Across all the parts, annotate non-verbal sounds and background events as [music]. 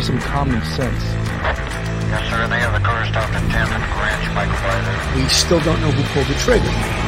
be some common sense. Yes, sir. They have the car stopped at 10th and Grant. You might go there. We still don't know who pulled the trigger.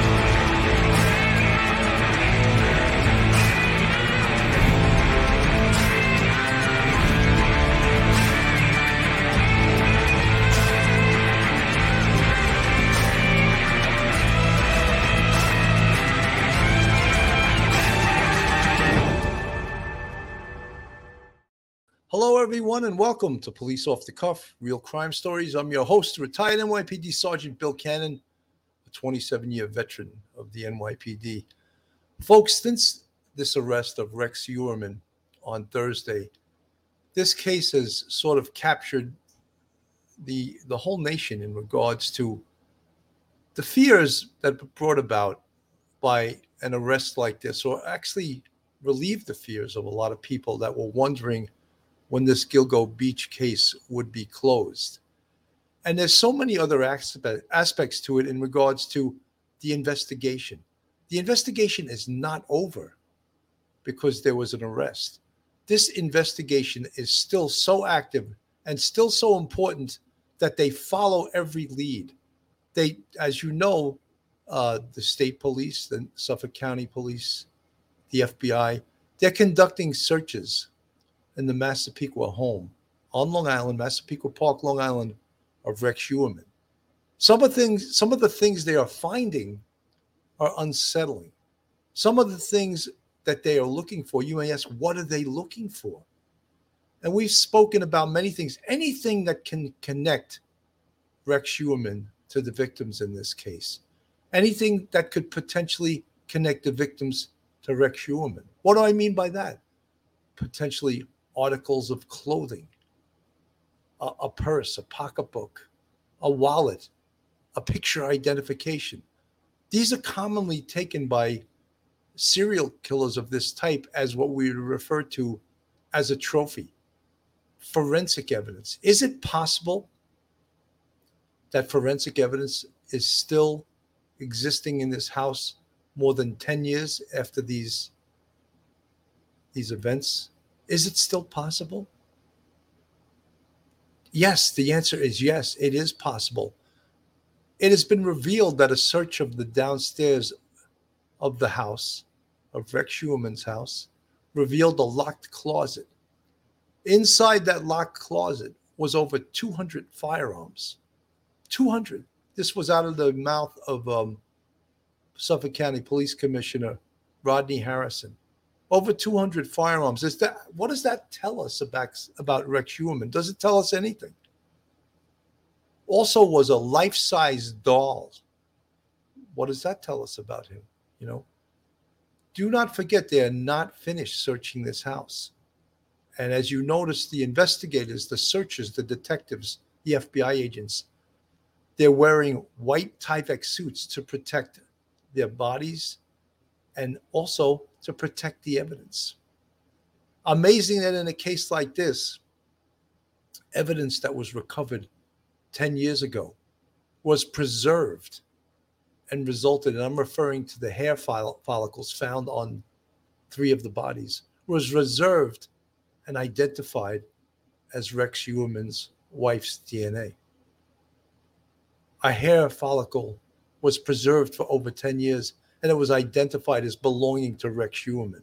Everyone, and welcome to Police Off the Cuff Real Crime Stories. I'm your host, retired NYPD Sergeant Bill Cannon, a 27 year veteran of the NYPD. Folks, since this arrest of Rex Heuermann on Thursday, this case has sort of captured the, the whole nation in regards to the fears that were brought about by an arrest like this, or actually relieved the fears of a lot of people that were wondering when this Gilgo Beach case would be closed. And there's so many other aspect, aspects to it in regards to the investigation. The investigation is not over because there was an arrest. This investigation is still so active and still so important that they follow every lead. They, as you know, uh, the state police, the Suffolk County Police, the FBI, they're conducting searches in the Massapequa home on Long Island, Massapequa Park, Long Island, of Rex Heuermann. Some of things, some of the things they are finding are unsettling. Some of the things that they are looking for, you may ask, what are they looking for? And we've spoken about many things. Anything that can connect Rex Heuermann to the victims in this case. Anything that could potentially connect the victims to Rex Heuermann. What do I mean by that? Potentially articles of clothing, a, a purse, a pocketbook, a wallet, a picture identification. These are commonly taken by serial killers of this type as what we refer to as a trophy. Forensic evidence. Is it possible that forensic evidence is still existing in this house more than 10 years after these these events is it still possible? Yes, the answer is yes, it is possible. It has been revealed that a search of the downstairs of the house, of Rex Heuermann's house, revealed a locked closet. Inside that locked closet was over 200 firearms. 200. This was out of the mouth of um, Suffolk County Police Commissioner Rodney Harrison over 200 firearms. Is that what does that tell us about about Rex Heuermann? Does it tell us anything? Also, was a life-size doll. What does that tell us about him? You know, do not forget they are not finished searching this house. And as you notice, the investigators, the searchers, the detectives, the FBI agents, they're wearing white Tyvek suits to protect their bodies and also to protect the evidence. Amazing that in a case like this, evidence that was recovered 10 years ago was preserved and resulted, and I'm referring to the hair follicles found on three of the bodies, was reserved and identified as Rex Heuermann's wife's DNA. A hair follicle was preserved for over 10 years and it was identified as belonging to Rex Heuermann.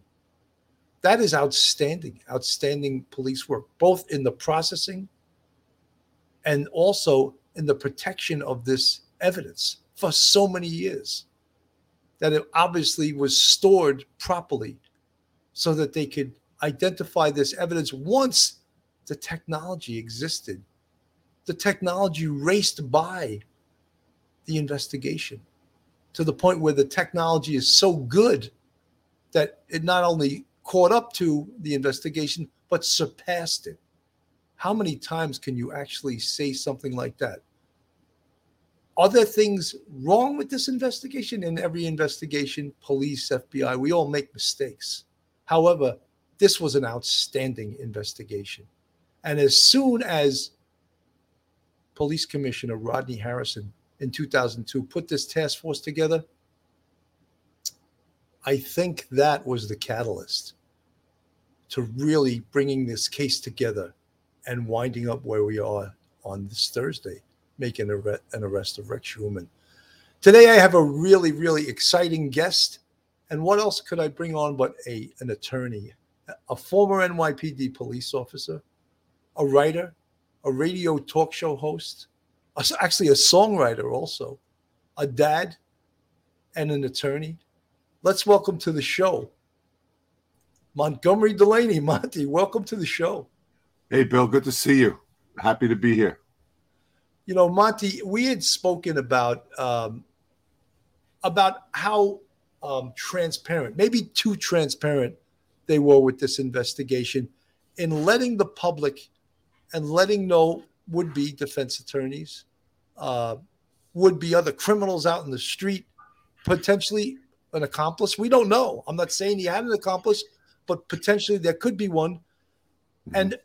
That is outstanding, outstanding police work, both in the processing and also in the protection of this evidence for so many years. That it obviously was stored properly so that they could identify this evidence once the technology existed. The technology raced by the investigation to the point where the technology is so good that it not only caught up to the investigation, but surpassed it. How many times can you actually say something like that? Are there things wrong with this investigation? In every investigation, police, FBI, we all make mistakes. However, this was an outstanding investigation. And as soon as Police Commissioner Rodney Harrison in 2002 put this task force together, I think that was the catalyst to really bringing this case together and winding up where we are on this Thursday, making an arrest of Rex Heuermann. Today, I have a really, really exciting guest. And what else could I bring on but a an attorney, a former NYPD police officer, a writer, a radio talk show host, actually a songwriter also, a dad, and an attorney. Let's welcome to the show Montgomery Delaney. [laughs] Monty, welcome to the show. Hey, Bill, good to see you. Happy to be here. You know, Monty, we had spoken about um, about how um, transparent, maybe too transparent, they were with this investigation in letting the public and letting know would be defense attorneys, uh, would be other criminals out in the street, potentially an accomplice. We don't know. I'm not saying he had an accomplice, but potentially there could be one. Mm-hmm. And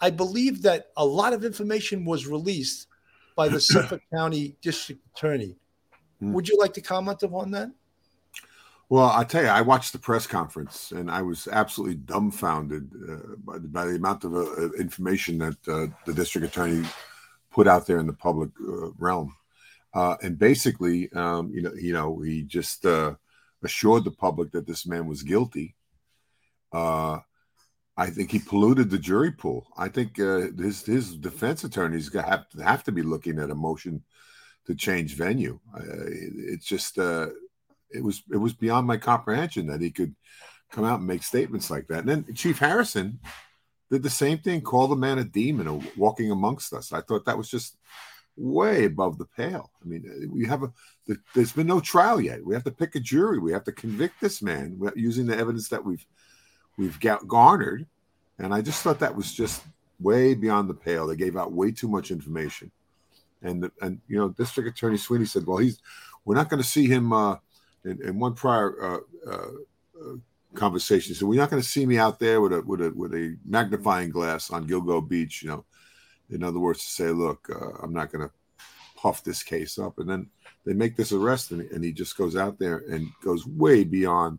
I believe that a lot of information was released by the [clears throat] Suffolk County District Attorney. Mm-hmm. Would you like to comment upon that? Well, I tell you, I watched the press conference and I was absolutely dumbfounded uh, by, by, the amount of uh, information that uh, the district attorney put out there in the public uh, realm. Uh, and basically, um, you know, you know, he just uh, assured the public that this man was guilty. I think he polluted the jury pool. I think his his defense attorneys have to, have to be looking at a motion to change venue. it's just it was it was beyond my comprehension that he could come out and make statements like that. And then Chief Harrison did the same thing, call the man a demon walking amongst us. I thought that was just way above the pale. I mean, we have a there's been no trial yet. We have to pick a jury. We have to convict this man using the evidence that we've we've garnered. And I just thought that was just way beyond the pale. They gave out way too much information. And and you know, District Attorney Sweeney said, "Well, he's we're not going to see him." Uh, in, in one prior uh, uh, uh conversation. So we're not going to see me out there with a with a with a magnifying glass on Gilgo Beach. You know, in other words, to say, look, uh, I'm not going to puff this case up. And then they make this arrest, and, and he just goes out there and goes way beyond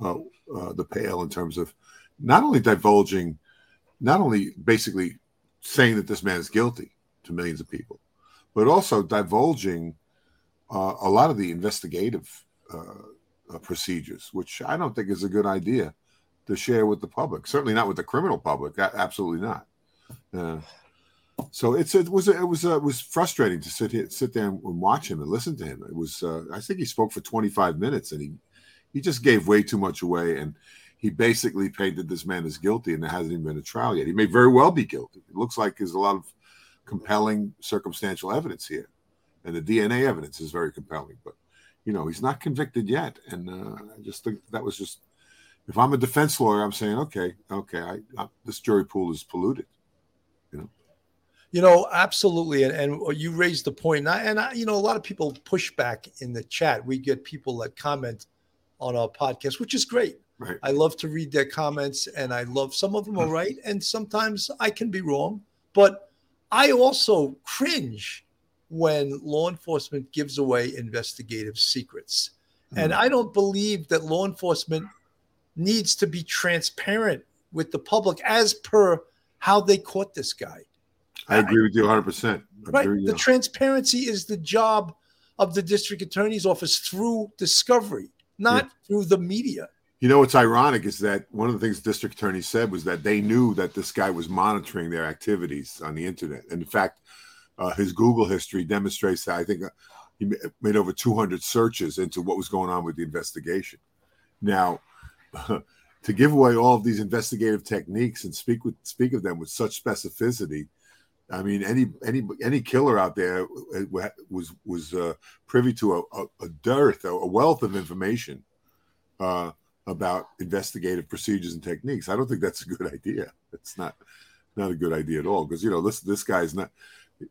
uh, uh, the pale in terms of not only divulging, not only basically saying that this man is guilty to millions of people, but also divulging a lot of the investigative uh, procedures, which I don't think is a good idea to share with the public. Certainly not with the criminal public. Absolutely not. Uh, so it's it was it was uh, it was frustrating to sit here, sit there and watch him and listen to him. It was uh, I think he spoke for 25 minutes and he he just gave way too much away and he basically painted this man as guilty and there hasn't even been a trial yet. He may very well be guilty. It looks like there's a lot of compelling circumstantial evidence here, and the DNA evidence is very compelling, but you know, he's not convicted yet. And uh, I just think that was just, if I'm a defense lawyer, I'm saying, okay, okay, I, I, this jury pool is polluted. You know. You know, absolutely, and, and you raised the point, and, I, and I, you know, a lot of people push back in the chat. We get people that comment on our podcast, which is great. Right. I love to read their comments, and I love some of them are [laughs] right, and sometimes I can be wrong. But I also cringe when law enforcement gives away investigative secrets. Mm. And I don't believe that law enforcement needs to be transparent with the public as per how they caught this guy. I agree with you 100%. right. The transparency is the job of the district attorney's office through discovery, not yeah. through the media. You know what's ironic is that one of the things the district attorney said was that they knew that this guy was monitoring their activities on the internet. And in fact, uh, his Google history demonstrates that I think uh, he made over 200 searches into what was going on with the investigation. Now, [laughs] to give away all of these investigative techniques and speak with speak of them with such specificity, I mean, any any any killer out there uh, was was uh, privy to a, a, dearth, a wealth of information uh, about investigative procedures and techniques. I don't think that's a good [laughs] idea. It's not not a good idea at all because you know this this guy's not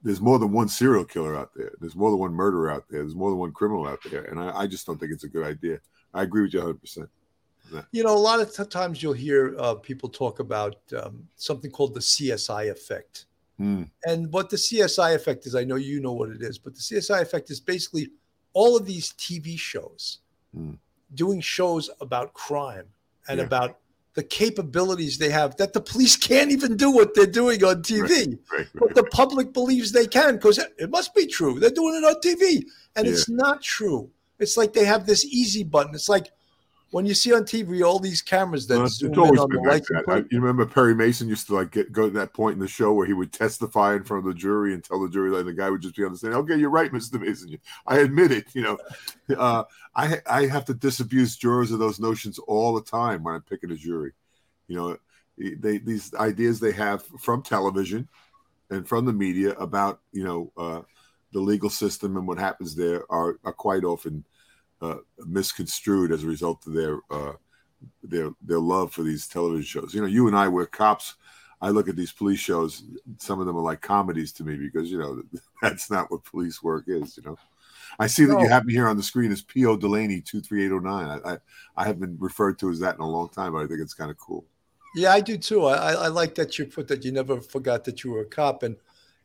there's more than one serial killer out there. There's more than one murderer out there. There's more than one criminal out there. And I, I just don't think it's a good idea. I agree with you 100%. You know, a lot of t- times you'll hear uh, people talk about um, something called the CSI effect. Mm. And what the CSI effect is, I know you know what it is, but the CSI effect is basically all of these TV shows mm. doing shows about crime and yeah. about the capabilities they have that the police can't even do what they're doing on TV. Right, right, But right. the public believes they can because it, it must be true. They're doing it on TV. And it's not true. It's like they have this easy button. It's like when you see on TV all these cameras that Well, zoom it's in always on the like that. I, you remember Perry Mason used to like get go to that point in the show where he would testify in front of the jury and tell the jury like the guy would just be on the stand. Okay, you're right, Mr. Mason. I admit it. You know, uh, I I have to disabuse jurors of those notions all the time when I'm picking a jury. You know, they these ideas they have from television and from the media about you know uh, the legal system and what happens there are are quite often uh, misconstrued as a result of their uh, their their love for these television shows. You know, you and I were cops. I look at these police shows. Some of them are like comedies to me because you know [laughs] that's not what police work is. You know, I see that you have me here on the screen as P.O. Delaney two three eight zero nine. I, I I have been referred to as that in a long time, but I think it's kind of cool. Yeah, I do too. I, I I like that you put that you never forgot that you were a cop, and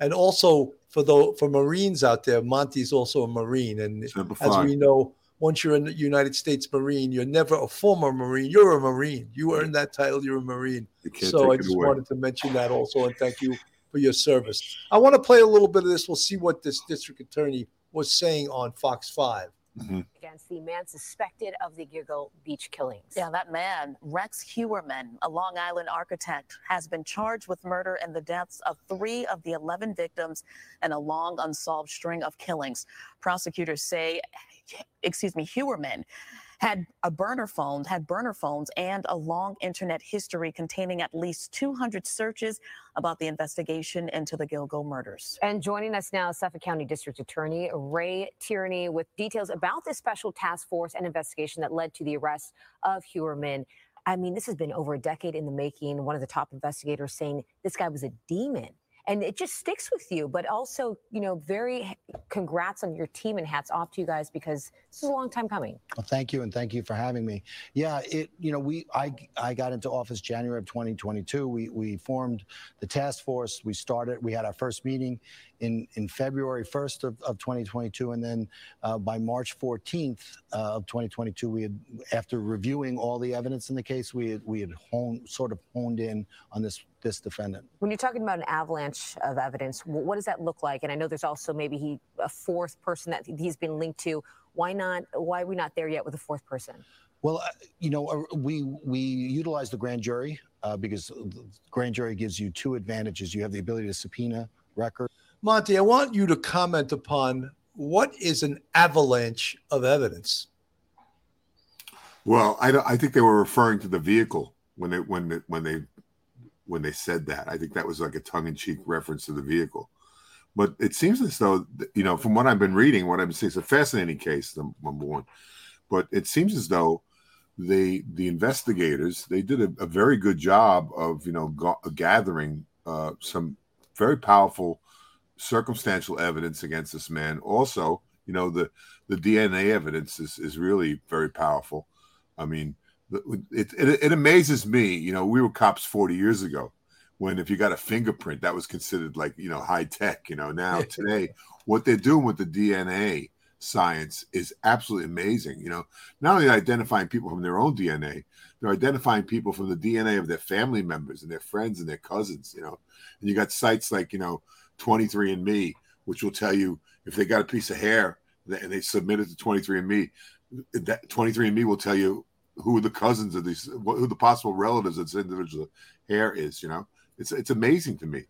and also for the for Marines out there, Monty's also a Marine, and as we know, once you're a United States Marine, you're never a former Marine. You're a Marine. You earned that title. You're a Marine. You So I just away. wanted to mention that also, and thank you for your service. I want to play a little bit of this. We'll see what this district attorney was saying on Fox Five. Mhm. against the man suspected of the Gilgo Beach killings. Yeah, that man, Rex Heuermann, a Long Island architect, has been charged with murder and the deaths of three of the 11 victims and a long unsolved string of killings. Prosecutors say, excuse me, Heuermann had a burner phone, had burner phones and a long internet history containing at least 200 searches about the investigation into the Gilgo murders. And joining us now, Suffolk County District Attorney Ray Tierney with details about this special task force and investigation that led to the arrest of Heuermann. I mean, this has been over a decade in the making. One of the top investigators saying this guy was a demon. And it just sticks with you, but also, you know, very congrats on your team and hats off to you guys because this is a long time coming. Well, thank you, and thank you for having me. Yeah, it. You know, we I I got into office January of 2022. We we formed the task force. We started. We had our first meeting in in February 1st of, of 2022, and then uh, by March 14th uh, of 2022, we had after reviewing all the evidence in the case, we had we had honed sort of honed in on this this defendant. When you're talking about an avalanche of evidence, wh- what does that look like? And I know there's also maybe he a fourth person that he's been linked to. Why not? Why are we not there yet with a fourth person? Well, uh, you know, uh, we we utilize the grand jury uh, because the grand jury gives you two advantages. You have the ability to subpoena records. Monty, I want you to comment upon what is an avalanche of evidence. Well, I I think they were referring to the vehicle when they when they, when they when they said that. I think that was like a tongue in cheek reference to the vehicle. But it seems as though you know, from what I've been reading, what I've been seeing, it's a fascinating case. num- Number one, but it seems as though they the investigators they did a, a very good job of you know ga- gathering uh, some very powerful circumstantial evidence against this man. Also, you know the the DNA evidence is is really very powerful. I mean, it, it it amazes me. You know, we were cops forty years ago, when if you got a fingerprint, that was considered like you know high tech. You know, now today, what they're doing with the DNA science is absolutely amazing. You know, not only identifying people from their own DNA, they're identifying people from the DNA of their family members and their friends and their cousins. You know, and you got sites like you know 23andMe, which will tell you if they got a piece of hair and they submit it to 23andMe, that 23andMe will tell you who the cousins of these, who the possible relatives of this individual hair is. You know, it's it's amazing to me.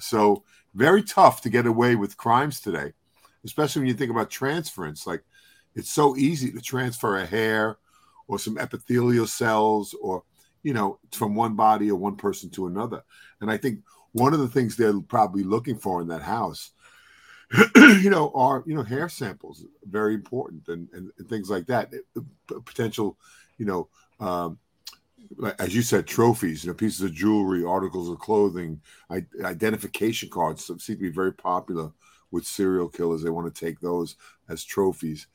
So very tough to get away with crimes today, especially when you think about transference. Like it's so easy to transfer a hair or some epithelial cells or you know from one body or one person to another. And I think one of the things they're probably looking for in that house [clears throat] you know, are you know hair samples very important and, and, and things like that. Potential, you know, um, as you said, trophies, you know, pieces of jewelry, articles of clothing, I, identification cards seem to be very popular with serial killers. They want to take those as trophies.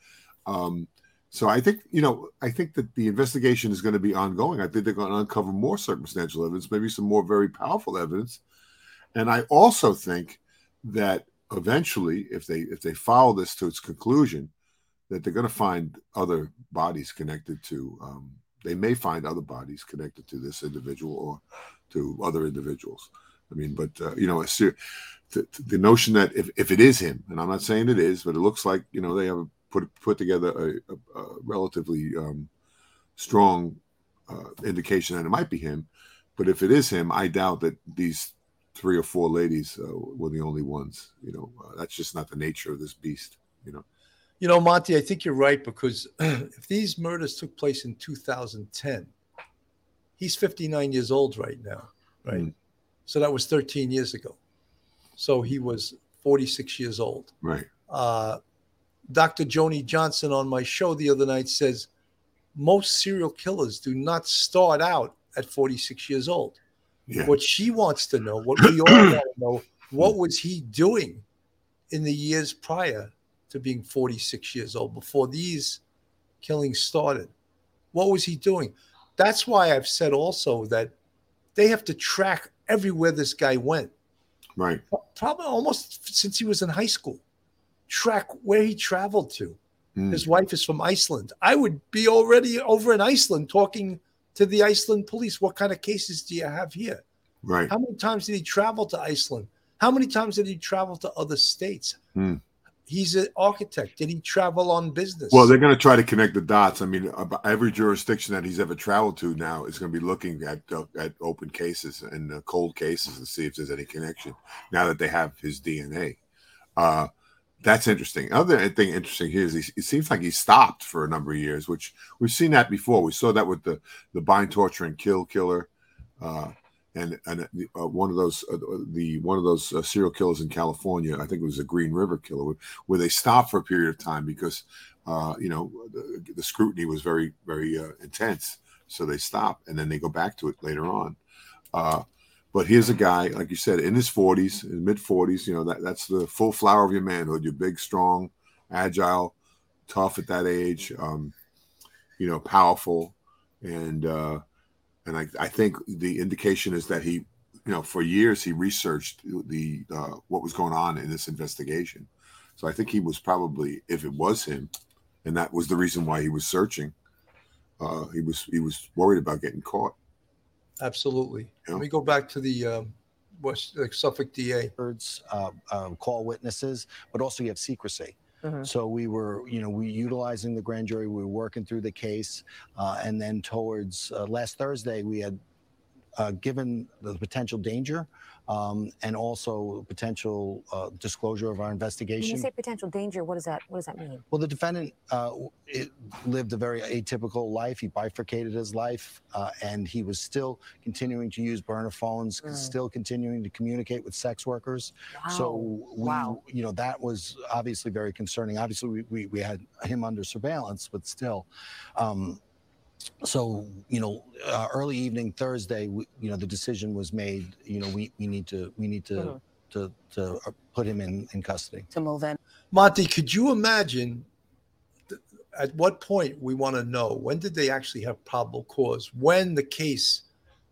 Um, so I think you know, I think that the investigation is going to be ongoing. I think they're going to uncover more circumstantial evidence, maybe some more very powerful evidence, and I also think that eventually, if they if they follow this to its conclusion, that they're going to find other bodies connected to um, they may find other bodies connected to this individual or to other individuals. I mean, but uh, you know, the, the notion that if, if it is him, and I'm not saying it is, but it looks like you know they have put put together a, a, a relatively um, strong uh, indication that it might be him. But if it is him, I doubt that these three or four ladies uh, were the only ones. You know, uh, that's just not the nature of this beast. You know. You know, Monty, I think you're right because [clears throat] if these murders took place in 2010, he's 59 years old right now, right? Mm. So that was 13 years ago. So he was 46 years old. Right. Uh, Dr. Joni Johnson on my show the other night says most serial killers do not start out at 46 years old. Yeah. What she wants to know, what we all want [clears throat] to know, what was he doing in the years prior to being 46 years old before these killings started? What was he doing? That's why I've said also that they have to track everywhere this guy went. Right. Probably almost since he was in high school. Track where he traveled to. Mm. His wife is from Iceland. I would be already over in Iceland talking to the Iceland police. What kind of cases do you have here? Right. How many times did he travel to Iceland? How many times did he travel to other states? Mm he's an architect. Did he travel on business? Well, they're going to try to connect the dots. I mean, every jurisdiction that he's ever traveled to now is going to be looking at uh, at open cases and uh, cold cases to see if there's any connection. Now that they have his DNA, uh, that's interesting. Other thing interesting here is he, it seems like he stopped for a number of years, which we've seen that before. We saw that with the the bind, torture, and kill killer. Uh, and and uh, one of those uh, the one of those uh, serial killers in California, I think it was a Green River killer, where they stopped for a period of time because uh, you know the, the, scrutiny was very very uh, intense, so they stop and then they go back to it later on. But here's a guy, like you said, in his 40s, in mid 40s. You know that that's the full flower of your manhood. You're big, strong, agile, tough at that age. Um, you know, powerful, and uh, and I, I think the indication is that he, you know, for years he researched the uh, what was going on in this investigation. So I think he was probably, if it was him, and that was the reason why he was searching, uh, he was he was worried about getting caught. Absolutely. Yeah. Let me go back to the um, West uh, Suffolk DA. Birds uh, um, call witnesses, but also you have secrecy. Mm-hmm. So we were, you know, we utilizing the grand jury. We were working through the case, uh, and then towards uh, last Thursday, we had uh, given the potential danger um, and also potential uh, disclosure of our investigation. When you say potential danger, what does that what does that mean? Well, the defendant uh, lived a very atypical life. He bifurcated his life, uh, and he was still continuing to use burner phones, mm. still continuing to communicate with sex workers. Wow. So we, wow. you know, that was obviously very concerning. Obviously, we, we, we had him under surveillance, but still. Um, so you know uh, early evening thursday we, you know the decision was made you know we, we need to we need to mm-hmm. to to uh, put him in in custody. To move in. Monty could you imagine th- at what point we want to know when did they actually have probable cause? When the case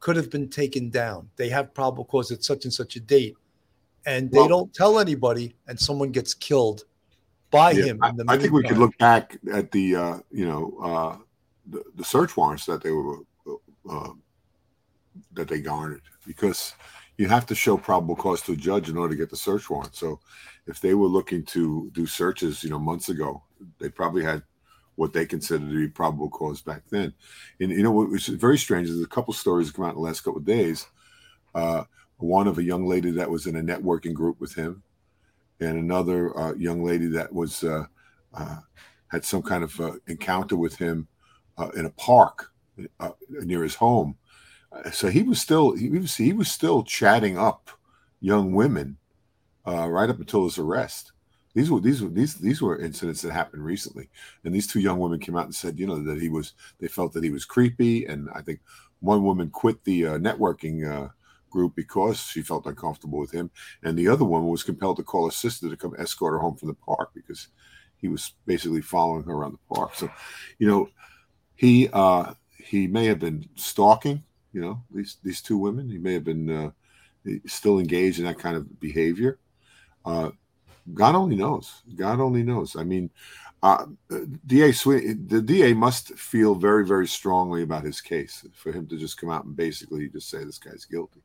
could have been taken down? They have probable cause at such and such a date and they well, don't tell anybody and someone gets killed by yeah, him I, I think we could look back at the uh, you know uh, the, search warrants that they were uh, that they garnered because you have to show probable cause to a judge in order to get the search warrant. So if they were looking to do searches, you know, months ago, they probably had what they considered to be probable cause back then. And you know what was very strange is a couple stories come out in the last couple of days. Uh, one of a young lady that was in a networking group with him, and another uh, young lady that was uh, uh had some kind of uh, encounter with him uh, in a park uh, near his home. Uh, so he was still he was he was still chatting up young women uh, right up until his arrest. These were these were these these were incidents that happened recently, and these two young women came out and said, you know, that he was they felt that he was creepy, and I think one woman quit the uh, networking uh, group because she felt uncomfortable with him, and the other woman was compelled to call her sister to come escort her home from the park because he was basically following her around the park. So, you know, he uh, he may have been stalking, you know, these these two women. He may have been uh, still engaged in that kind of behavior. Uh, God only knows. God only knows. I mean, uh, DA the DA must feel very, very strongly about his case for him to just come out and basically just say this guy's guilty.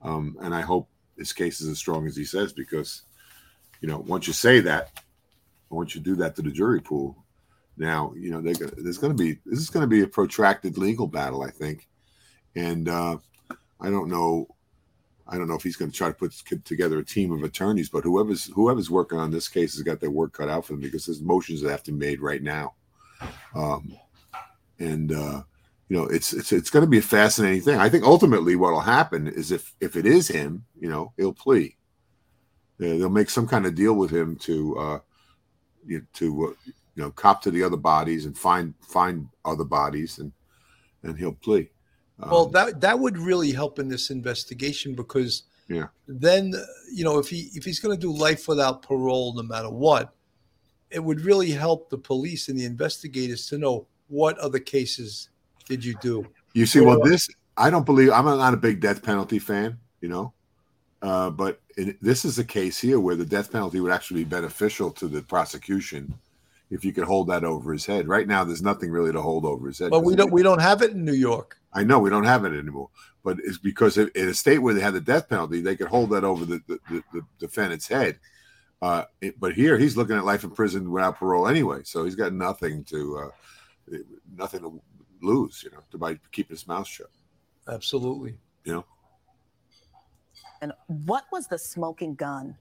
Um, and I hope his case is as strong as he says because, you know, once you say that, once you do that to the jury pool, now you know gonna, there's going to be this is going to be a protracted legal battle, I think, and uh, I don't know I don't know if he's going to try to put together a team of attorneys, but whoever's whoever's working on this case has got their work cut out for them because there's motions that have to be made right now, um, and uh, you know it's it's it's going to be a fascinating thing. I think ultimately what will happen is if if it is him, you know, he'll plea. They'll make some kind of deal with him to uh, to uh, you know cop to the other bodies and find find other bodies and and he'll plea. Um, well, that that would really help in this investigation because yeah, then you know if he if he's going to do life without parole, no matter what, it would really help the police and the investigators to know what other cases did you do. You see, well, this I don't believe I'm not a big death penalty fan, you know, uh, but in, this is a case here where the death penalty would actually be beneficial to the prosecution if you could hold that over his head. Right now, there's nothing really to hold over his head. But we don't we don't have it in New York. I know we don't have it anymore, but it's because in a state where they had the death penalty, they could hold that over the the, the, the defendant's head. Uh, it, but here he's looking at life in prison without parole anyway, so he's got nothing to uh, nothing to lose, you know, to by keeping his mouth shut. Absolutely. You know. And what was the smoking gun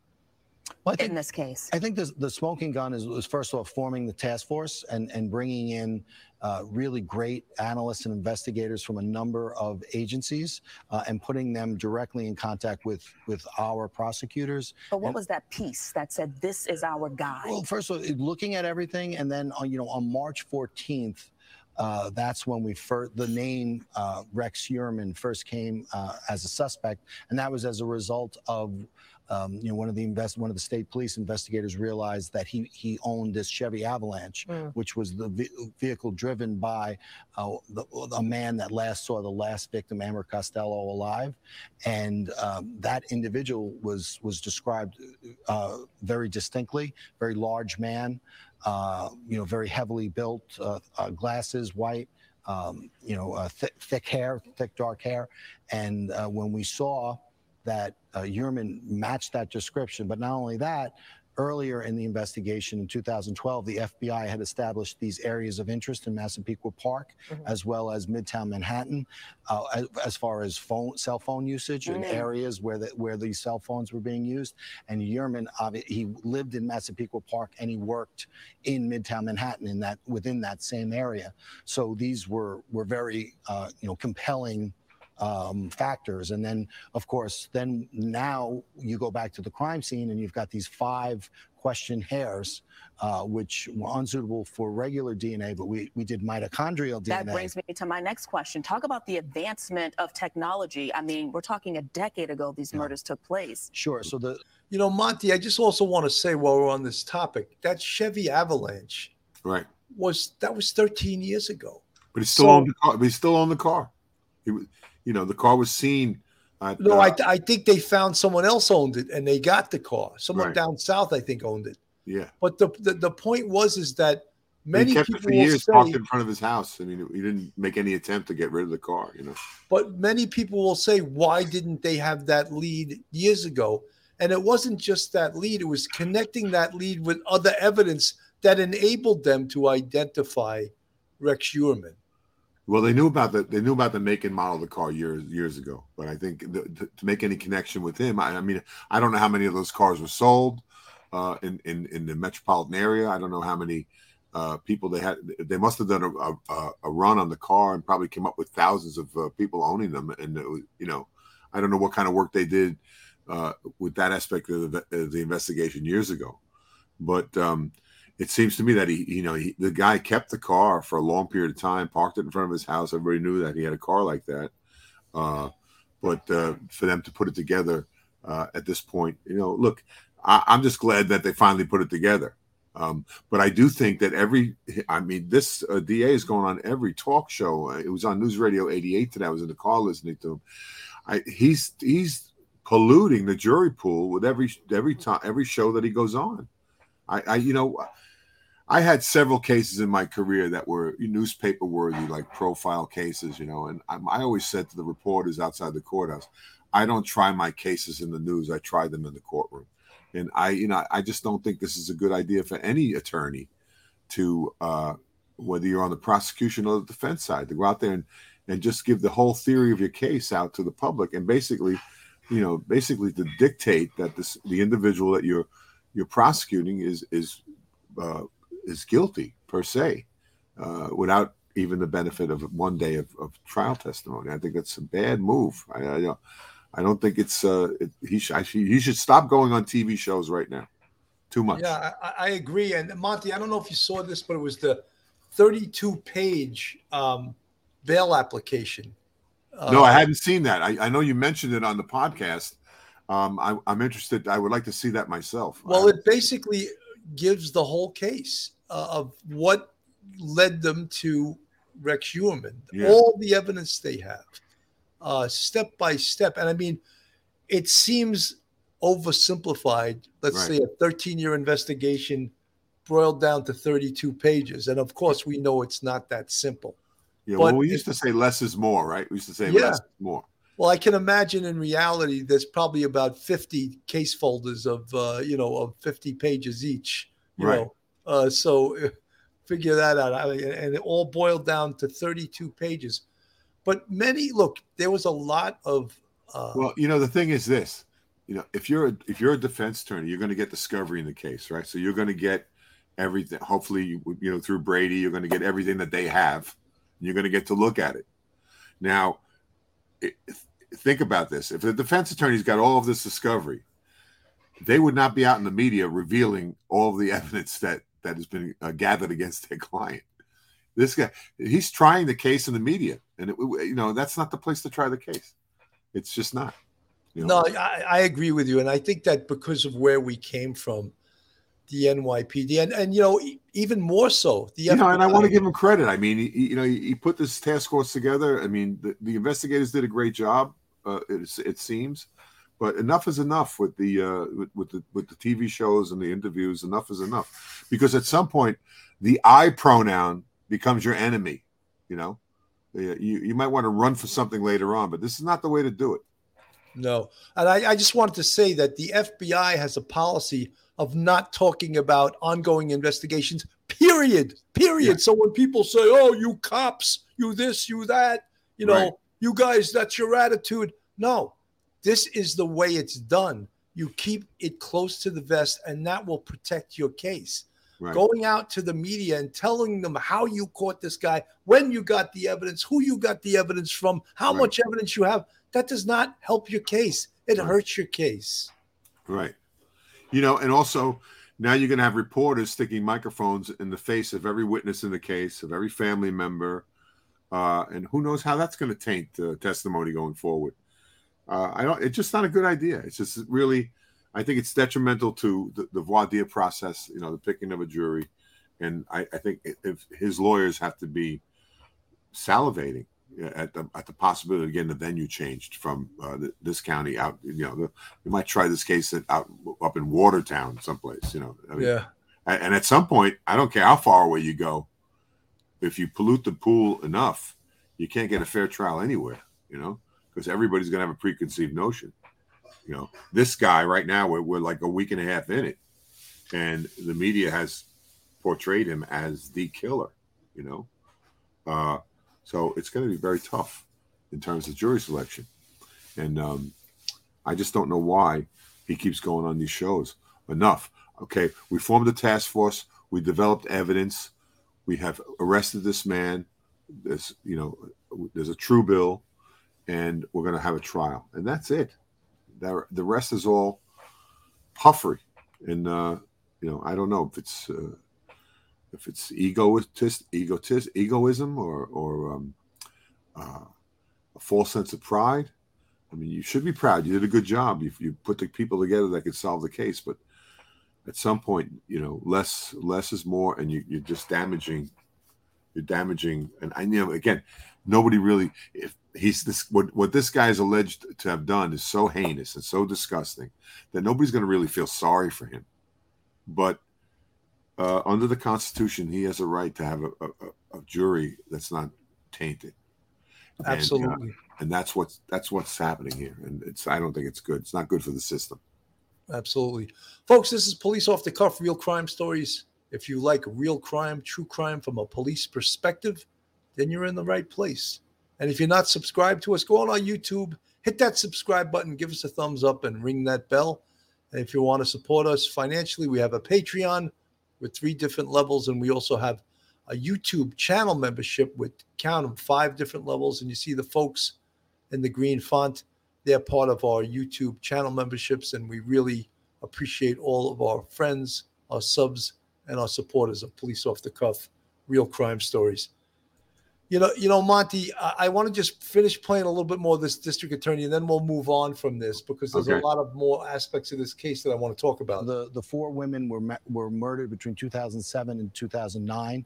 well, think, in this case? I think the, the smoking gun is, is, first of all forming the task force and, and bringing in uh, really great analysts and investigators from a number of agencies uh, and putting them directly in contact with with our prosecutors. But what and, was that piece that said this is our guy? Well, first of all, looking at everything, and then on, you know on March 14th. Uh, that's when we first the name uh, Rex Heuermann first came uh, as a suspect, and that was as a result of um, you know, one of the invest one of the state police investigators realized that he he owned this Chevy Avalanche, mm. which was the ve- vehicle driven by uh, the, a man that last saw the last victim, Amber Costello, alive, and um, that individual was was described uh, very distinctly, very large man, you know, very heavily built, uh, uh, glasses, white. Um, you know, uh, th- thick hair, thick dark hair, and when we saw that uh, Heuermann matched that description. But not only that, earlier in the investigation in 2012, the FBI had established these areas of interest in Massapequa Park, mm-hmm. as well as Midtown Manhattan, uh, as, as, far as phone, cell phone usage mm-hmm. and areas where the, where these cell phones were being used. And uh, he lived in Massapequa Park and he worked in Midtown Manhattan in that within that same area. So these were were very uh, you know compelling um, factors. And then, of course, then now you go back to the crime scene and you've got these five question hairs, uh, which were unsuitable for regular DNA, but we, we did mitochondrial DNA. That brings me to my next question. Talk about the advancement of technology. I mean, we're talking a decade ago these yeah. murders took place. Sure. So the. You know, Monty, I just also want to say while we're on this topic, that Chevy Avalanche. Right. Was that was 13 years ago. But he's still so, on the car. But he's still on the car. He, you know, the car was seen. At, no, uh, I, I think they found someone else owned it and they got the car. Someone right. down south, I think, owned it. Yeah. But the the, the point was is that many he kept people it for years say, parked in front of his house. I mean, he didn't make any attempt to get rid of the car. You know. But many people will say, why didn't they have that lead years ago? And it wasn't just that lead; it was connecting that lead with other evidence that enabled them to identify Rex Heuermann. Well, they knew about the they knew about the make and model of the car years years ago, but I think the, to, to, make any connection with him, I, I, mean, I don't know how many of those cars were sold uh, in in in the metropolitan area. I don't know how many uh, people they had. They must have done a, a, a, run on the car and probably came up with thousands of uh, people owning them. And was, you know, I don't know what kind of work they did uh, with that aspect of the, of the investigation years ago, but. Um, it seems to me that he, you know, he, the guy kept the car for a long period of time, parked it in front of his house. Everybody knew that he had a car like that. Uh, but uh, for them to put it together uh, at this point, you know, look, I, am just glad that they finally put it together. Um, but I do think that every, I mean, this uh, DA is going on every talk show. It was on News Radio 88 today. I was in the car listening to him. I, he's he's polluting the jury pool with every every time every show that he goes on. I, I you know I had several cases in my career that were newspaper worthy, like profile cases, you know. And I, I, always said to the reporters outside the courthouse, I don't try my cases in the news; I try them in the courtroom. And I, you know, I just don't think this is a good idea for any attorney to, uh, whether you're on the prosecution or the defense side, to go out there and and just give the whole theory of your case out to the public, and basically, you know, basically to dictate that this the individual that you're you're prosecuting is is uh, is guilty per se, uh, without even the benefit of one day of, of trial testimony. I think that's a bad move. I, I don't, I don't think it's uh, it, he should he should stop going on TV shows right now. Too much. Yeah, I, I, agree. And Monty, I don't know if you saw this, but it was the 32 page um, bail application. no, I uh, hadn't seen that. I, I know you mentioned it on the podcast. Um, I, am interested. I would like to see that myself. Well, it basically gives the whole case uh, of what led them to Rex Heuermann, yeah. all the evidence they have, uh, step by step. And I mean, it seems oversimplified. Let's right. say a 13 year investigation broiled down to 32 pages. And of course, we know it's not that simple. Yeah, but well, we used to say less is more, right? We used to say yeah. less is more. Well, I can imagine in reality, there's probably about 50 case folders of, uh, you know, of 50 pages each. You right. know, uh, so uh, figure that out. I and it all boiled down to 32 pages. But many look, there was a lot of. Uh, well, you know, the thing is this. You know, if you're a, if you're a defense attorney, you're going to get discovery in the case, right? So you're going to get everything. Hopefully, you, you know, through Brady, you're going to get everything that they have. you're going to get to look at it. Now, it, think about this: if the defense attorney's got all of this discovery, they would not be out in the media revealing all the [laughs] evidence that that has been uh, gathered against their client. This guy, he's trying the case in the media, and it, you know that's not the place to try the case. It's just not. You know? No, I, I agree with you, and I think that because of where we came from, the NYPD, and and you know even more so the you know, and I want to give him credit. I mean, he, you know, he, put this task force together. I mean, the, the investigators did a great job. Uh, it, it seems, but enough is enough with the uh, with, with, the with the TV shows and the interviews. Enough is enough, because at some point, the I pronoun becomes your enemy. You know, you you might want to run for something later on, but this is not the way to do it. No, and I, I just wanted to say that the FBI has a policy of not talking about ongoing investigations. Period. Period. Yeah. So when people say, "Oh, you cops, you this, you that," you know, right. you guys, that's your attitude. No, this is the way it's done. You keep it close to the vest, and that will protect your case. Right. Going out to the media and telling them how you caught this guy, when you got the evidence, who you got the evidence from, how right. much evidence you have, that does not help your case. It right. hurts your case. Right. You know, and also now you're going to have reporters sticking microphones in the face of every witness in the case, of every family member. Uh, and who knows how that's going to taint the testimony going forward. Uh, I don't. It's just not a good idea. It's just really, I think it's detrimental to the, the voir dire process. You know, the picking of a jury, and I, I think if his lawyers have to be salivating at the at the possibility of getting the venue changed from uh, this county out. You know, the, we might try this case out up in Watertown, someplace. You know, I mean, yeah. And at some point, I don't care how far away you go, if you pollute the pool enough, you can't get a fair trial anywhere. You know because everybody's going to have a preconceived notion. You know, this guy right now, we're, we're like a week and a half in it, and the media has portrayed him as the killer. You know, uh, so it's going to be very tough in terms of jury selection, and um, I just don't know why he keeps going on these shows. Enough. Okay, we formed a task force. We developed evidence. We have arrested this man. There's, you know, there's a true bill and we're going to have a trial, and that's it. The, the rest is all puffery, and uh, you know I don't know if it's uh, if it's egotist, egotist, egoism, or or um, uh, a false sense of pride. I mean, you should be proud. You did a good job. You, you put the people together that could solve the case, but at some point, you know, less less is more, and you, you're just damaging. You're damaging, and I you know again, nobody really. If he's this what what this guy is alleged to have done is so heinous and so disgusting that nobody's going to really feel sorry for him but uh, under the Constitution, he has a right to have a, a, a jury that's not tainted. And, uh, Absolutely. and that's what's that's what's happening here, and it's I don't think it's good. It's not good for the system. Absolutely. Folks, this is Police Off the Cuff, real crime stories. If you like real crime, true crime from a police perspective, then you're in the right place. And if you're not subscribed to us, go on our YouTube, hit that subscribe button, give us a thumbs up, and ring that bell. And if you want to support us financially, we have a Patreon with three different levels, and we also have a YouTube channel membership with count of five different levels. And you see the folks in the green font they're part of our YouTube channel memberships, and we really appreciate all of our friends, our subs, and our supporters of Police Off the Cuff, Real Crime Stories. You know, you know, Monty, I, I want to just finish playing a little bit more of this district attorney, and then we'll move on from this because there's Okay. a lot of more aspects of this case that I want to talk about. The the four women were mu- were murdered between 2007 and 2009.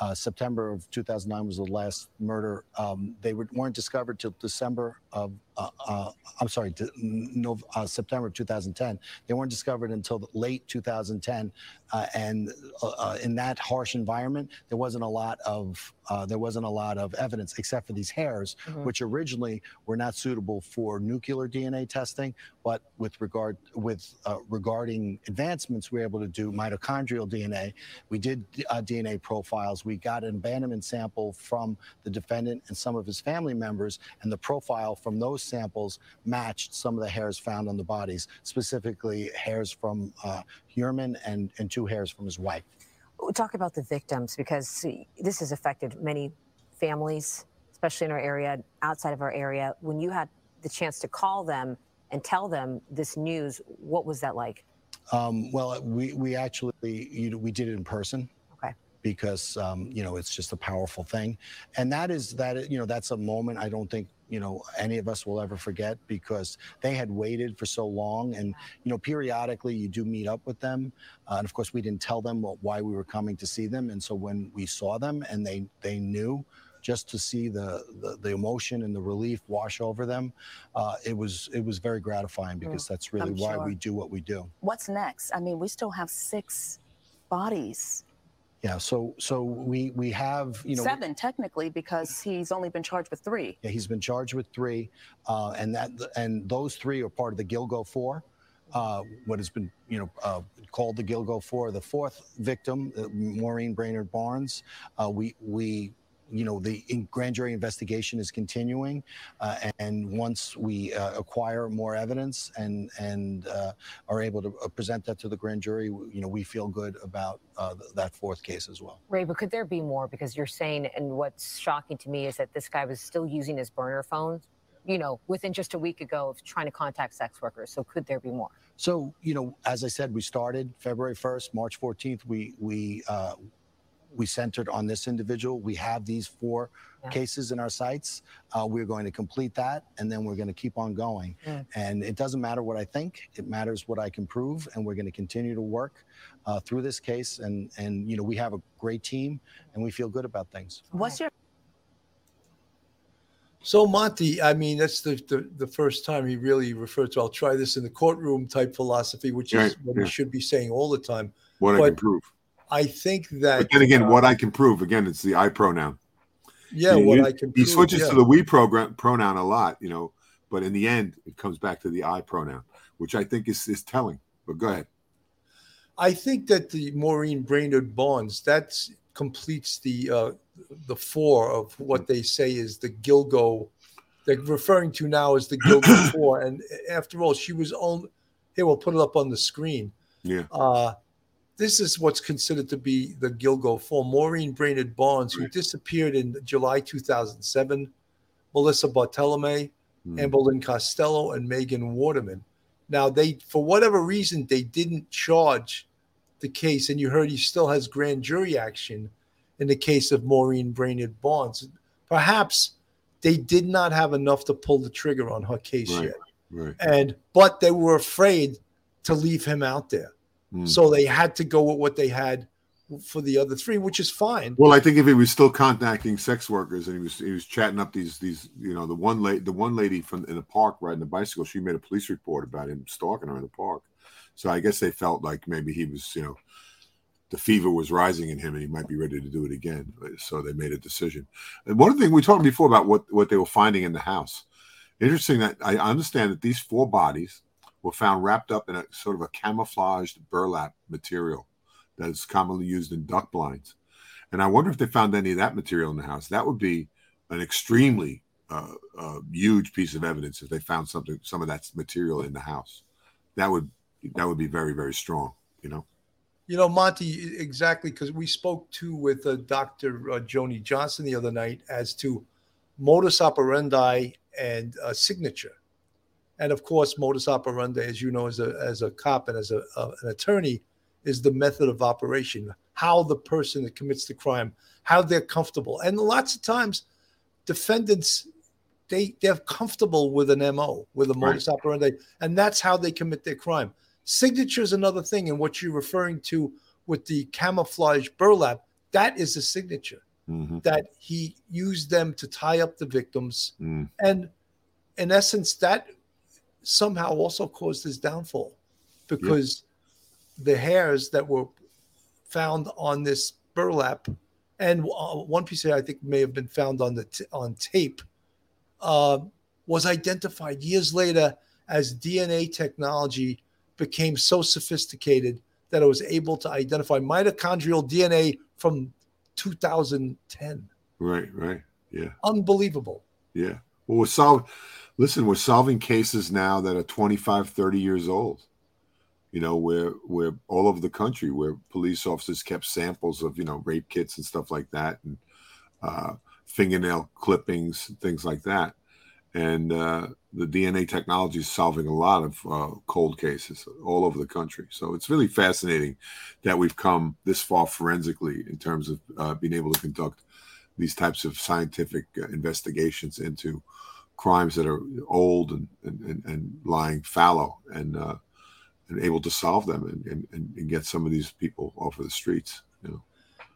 Uh, September of 2009 was the last murder. Um, they were, weren't discovered till December of I'm sorry, no, uh, September of 2010. They weren't discovered until late 2010, uh, and uh, uh, in that harsh environment, there wasn't a lot of uh, there wasn't a lot of evidence except for these hairs, Mhm. which originally were not suitable for nuclear DNA testing, but with regard with uh, regarding advancements, we were able to do mitochondrial DNA. We did uh, DNA profiles. We got an abandonment sample from the defendant and some of his family members, and the profile from those samples matched some of the hairs found on the bodies, specifically hairs from uh, Heuermann and and two hairs from his wife. We talk about the victims because this has affected many families, especially in our area, outside of our area. When you had the chance to call them and tell them this news, what was that like? Um, well, we we actually you know, we did it in person. Because um, you know it's just a powerful thing, and that is that you know that's a moment I don't think you know any of us will ever forget because they had waited for so long, and you know periodically you do meet up with them, uh, and of course we didn't tell them what, why we were coming to see them, and so when we saw them and they they knew. Just to see the, the the emotion and the relief wash over them, uh, it was it was very gratifying because that's really I'm why sure. we do what we do. What's next? I mean, we still have six bodies. Yeah, so so we we have you know Seven, technically, because he's only been charged with three. yeah, he's been charged with three, uh, and that and those three are part of the Gilgo Four, uh, what has been you know uh, called the Gilgo Four. The fourth victim, uh, Maureen Brainerd Barnes, uh, we we. You know the in- grand jury investigation is continuing, uh, and once we uh, acquire more evidence and and uh, are able to uh, present that to the grand jury, you know we feel good about uh, th- that fourth case as well. Ray, but could there be more? Because you're saying, and what's shocking to me is that this guy was still using his burner phone, you know, within just a week ago of trying to contact sex workers. So could there be more? So, you know, as I said, we started February 1st, March 14th. We we uh, we centered on this individual. We have these four Yeah. cases in our sites. Uh, we're going to complete that, and then we're going to keep on going. Mm. And it doesn't matter what I think; it matters what I can prove. And we're going to continue to work uh, through this case. And and you know, we have a great team, and we feel good about things. What's your So Monty, I mean, that's the, the the first time he really referred to. I'll try this in the courtroom type philosophy, which is Right, what yeah. he should be saying all the time. What I can prove. I think that. But then again, uh, what I can prove again, it's the I pronoun. Yeah, what I can. He prove, switches yeah. to the we program pronoun a lot, you know, but in the end, it comes back to the I pronoun, which I think is is telling. But go ahead. I think that the Maureen Brainerd Bonds that completes the uh, the four of what they say is the Gilgo. They're referring to now as the Gilgo [clears throat] Four, and after all, she was on. Here, we'll put it up on the screen. Yeah. Uh, this is what's considered to be the Gilgo Four. Maureen Brainerd Barnes, who disappeared in July 2007, Melissa Barthelemy, Hmm. Amberlyn Costello, and Megan Waterman. Now, they, for whatever reason, they didn't charge the case, and you heard he still has grand jury action in the case of Maureen Brainerd Barnes. Perhaps they did not have enough to pull the trigger on her case Right. yet, Right. and but they were afraid to leave him out there, Hmm. so they had to go with what they had for the other three, which is fine. Well, I think if he was still contacting sex workers and he was he was chatting up these these you know the one lady the one lady from in the park riding the bicycle, she made a police report about him stalking her in the park. So I guess they felt like maybe he was you know the fever was rising in him and he might be ready to do it again. So they made a decision. And one thing we talked before about what, what they were finding in the house. Interesting that I understand that these four bodies were found wrapped up in a sort of a camouflaged burlap material that is commonly used in duck blinds. And I wonder if they found any of that material in the house. That would be an extremely uh, uh, huge piece of evidence if they found something, some of that material in the house. That would that would be very very strong. You know. You know, Monty, exactly, because we spoke to with uh, Dr. Uh, Joni Johnson the other night as to modus operandi and uh, signature. And of course, modus operandi, as you know, as a, as a cop and as a, uh, an attorney, is the method of operation, how the person that commits the crime, how they're comfortable. And lots of times, defendants they they're comfortable with an mo with a modus right. operandi and that's how they commit their crime signature is another thing and what you're referring to with the camouflage burlap that is a signature mm-hmm. that he used them to tie up the victims mm. and in essence that somehow also caused his downfall because the hairs that were found on this burlap and uh, one piece I think may have been found on the t- on tape uh, was identified years later as DNA technology became so sophisticated that it was able to identify mitochondrial DNA from 2010. Right, right. Yeah. Unbelievable. Yeah. Well, we're solving, listen, we're solving cases now that are 25, 30 years old, you know, where, where all over the country, where police officers kept samples of, you know, rape kits and stuff like that. And, uh, fingernail clippings, things like that. And uh, the DNA technology is solving a lot of uh, cold cases all over the country. So it's really fascinating that we've come this far forensically in terms of uh, being able to conduct these types of scientific uh, investigations into crimes that are old and, and, and lying fallow and, uh, and able to solve them and, and, and get some of these people off of the streets. You know.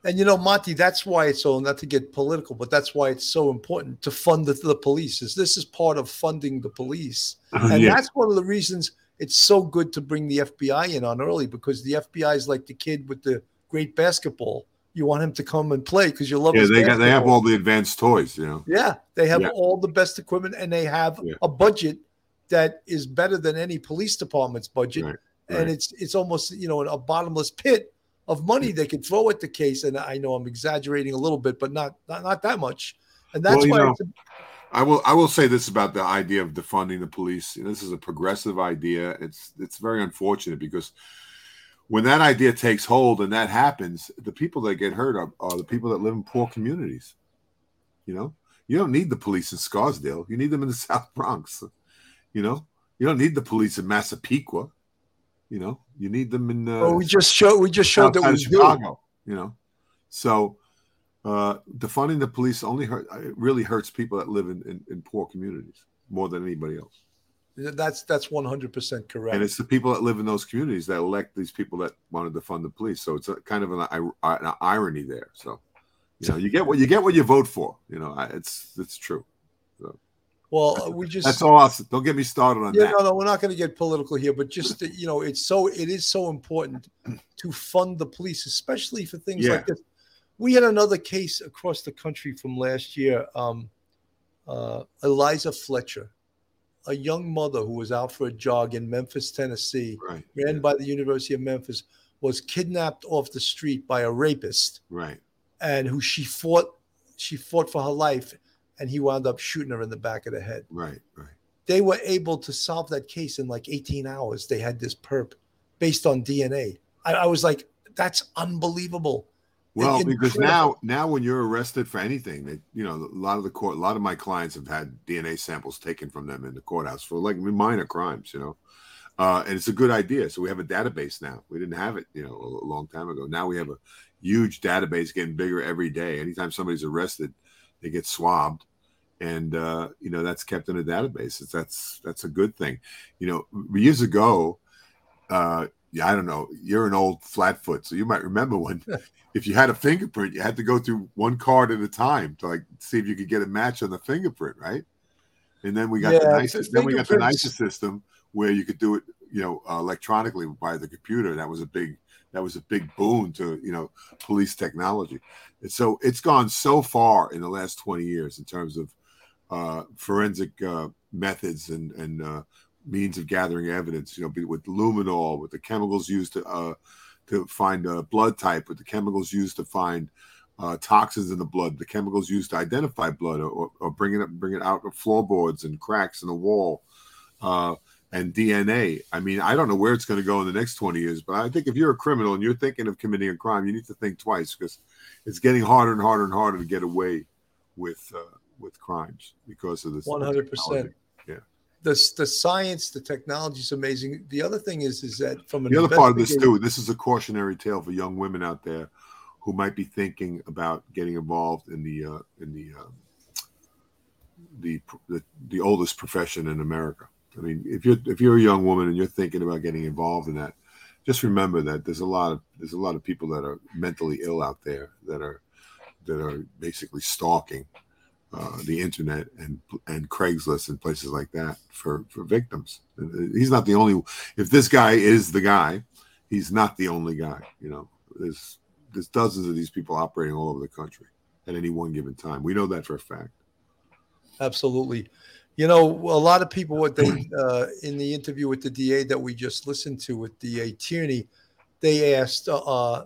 And you know, Monty, that's why it's so not to get political, but that's why it's so important to fund the, the police. Is this is part of funding the police, [laughs] and yeah. that's one of the reasons it's so good to bring the FBI in on early because the FBI is like the kid with the great basketball. You want him to come and play because you love. Yeah, they got they have all the advanced toys, you know. Yeah, they have yeah. all the best equipment, and they have yeah. a budget that is better than any police department's budget. Right. Right. And it's it's almost you know a bottomless pit of money they could throw at the case. And I know I'm exaggerating a little bit, but not not, not that much. And that's well, why. Know, I will I will say this about the idea of defunding the police. This is a progressive idea. It's it's very unfortunate because when that idea takes hold and that happens, the people that get hurt are, are the people that live in poor communities. You know, you don't need the police in Scarsdale. You need them in the [laughs] South Bronx. You know, you don't need the police in Massapequa. You know, you need them in. Uh, well, we just showed we just showed that we Chicago. Do. You know, so uh, defunding the police only hurt. It really hurts people that live in, in, in poor communities more than anybody else. That's that's one hundred percent correct. And it's the people that live in those communities that elect these people that wanted to fund the police. So it's a, kind of an, an irony there. So you know, you get what you get what you vote for. You know, it's it's true. So. Well, we just that's all. Awesome. Don't get me started on yeah, that. No, no, we're not going to get political here, but just you know, it's so it is so important to fund the police, especially for things yeah. like this. We had another case across the country from last year. Um, uh, Eliza Fletcher, a young mother who was out for a jog in Memphis, Tennessee, right. ran yeah. by the University of Memphis, was kidnapped off the street by a rapist, right, and who she fought. She fought for her life and he wound up shooting her in the back of the head. Right, right. They were able to solve that case in like 18 hours. They had this perp based on DNA. I, I was like, that's unbelievable. Well, Incredible. because now, now when you're arrested for anything, you know, a lot of the court, a lot of my clients have had DNA samples taken from them in the courthouse for like minor crimes, you know, uh, and it's a good idea. So we have a database now. We didn't have it, you know, a, a long time ago. Now we have a huge database getting bigger every day. Anytime somebody's arrested, they get swabbed and uh, you know that's kept in a database that's that's a good thing you know years ago uh, yeah, I don't know. You're an old flatfoot, so you might remember when, [laughs] if you had a fingerprint, you had to go through one card at a time to like see if you could get a match on the fingerprint, right? And then we got yeah, the nicest. Then we got the nicest system where you could do it, you know, uh, electronically by the computer. That was a big that was a big boon to you know police technology. And so it's gone so far in the last 20 years in terms of uh, forensic uh, methods and and uh, means of gathering evidence. You know, with luminol, with the chemicals used to uh, to find a blood type, with the chemicals used to find uh, toxins in the blood, the chemicals used to identify blood, or, or bring it up, bring it out of floorboards and cracks in the wall, uh, and DNA. I mean, I don't know where it's going to go in the next 20 years, but I think if you're a criminal and you're thinking of committing a crime, you need to think twice because it's getting harder and harder and harder to get away with uh, with crimes because of this. 100 percent. Yeah. The, the science, the technology is amazing. The other thing is, is that from an The other part of this too. This is a cautionary tale for young women out there who might be thinking about getting involved in the uh, in the, um, the the the oldest profession in America. I mean, if you're if you're a young woman and you're thinking about getting involved in that, just remember that there's a lot of there's a lot of people that are mentally ill out there that are that are basically stalking uh, the internet and and Craigslist and places like that for for victims. He's not the only. If this guy is the guy, he's not the only guy. You know, there's there's dozens of these people operating all over the country at any one given time. We know that for a fact. Absolutely. You know, a lot of people, what they, uh, in the interview with the DA that we just listened to with DA Tierney, they asked, uh, uh,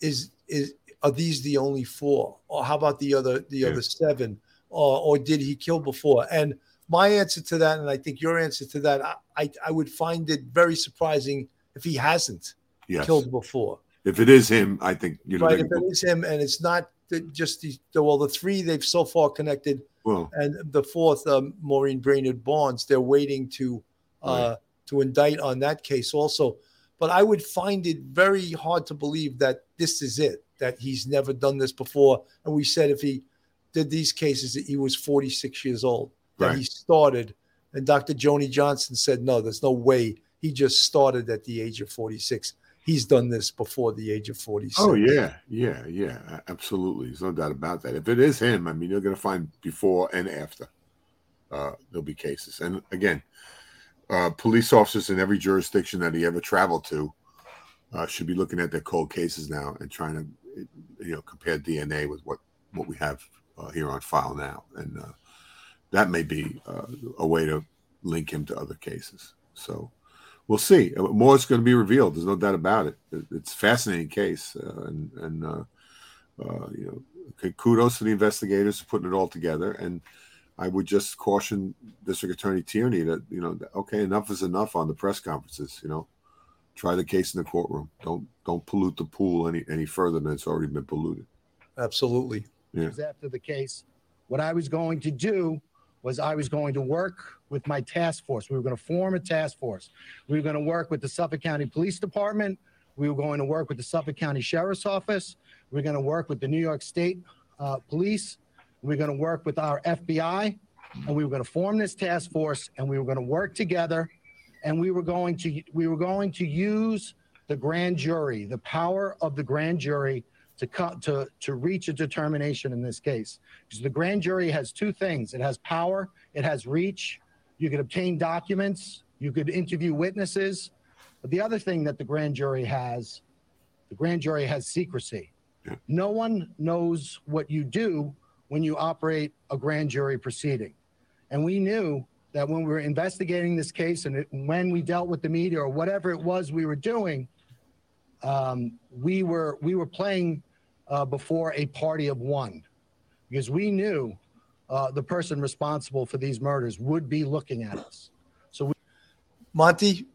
is, is, are these the only four? Or how about the other, the Yeah. other seven? Or, or did he kill before? And my answer to that, and I think your answer to that, I, I, I would find it very surprising if he hasn't Yes. killed before. If it is him, I think you know. right. If it is him and it's not the, just the, the, well, the three they've so far connected well, and the fourth, um, Maureen Brainerd Barnes, they're waiting to uh, to indict on that case also. But I would find it very hard to believe that this is it, that he's never done this before. And we said if he did these cases, that he was 46 years old, that he started. And Dr. Joni Johnson said, no, there's no way. He just started at the age of 46. He's done this before the age of 46. oh yeah, yeah, yeah, absolutely. There's no doubt about that. If it is him, I mean, you're going to find before and after. Uh, there'll be cases, and again, uh, police officers in every jurisdiction that he ever traveled to uh, should be looking at their cold cases now and trying to, you know, compare DNA with what what we have here on file now, and uh, that may be uh, a way to link him to other cases. So we'll see. Uh, More is going to be revealed. There's no doubt about it. It- It's a fascinating case, uh, and and uh, uh, you know, kudos to the investigators for putting it all together. And I would just caution District Attorney Tierney that you know, okay, enough is enough on the press conferences. You know, try the case in the courtroom. Don't don't pollute the pool any any further than it's already been polluted. Absolutely. Yeah. years after the case. What I was going to do was I was going to work with my task force. We were going to form a task force. We were going to work with the Suffolk County Police Department. We were going to work with the Suffolk County Sheriff's Office. We are going to work with the New York State uh, Police. We are going to work with our FBI. And we were going to form this task force and we were going to work together. And we were going to we were going to use the grand jury, the power of the grand jury to cut to to reach a determination in this case. Because the grand jury has two things. It has power it has reach. You could obtain documents you could interview witnesses. But the other thing that the grand jury has the grand jury has secrecy. Yeah. no one knows what you do when you operate a grand jury proceeding. And we knew that when we were investigating this case and it, when we dealt with the media or whatever it was we were doing um, we were we were playing uh, before a party of one because we knew uh, the person responsible for these murders would be looking at us. So, we- Monty,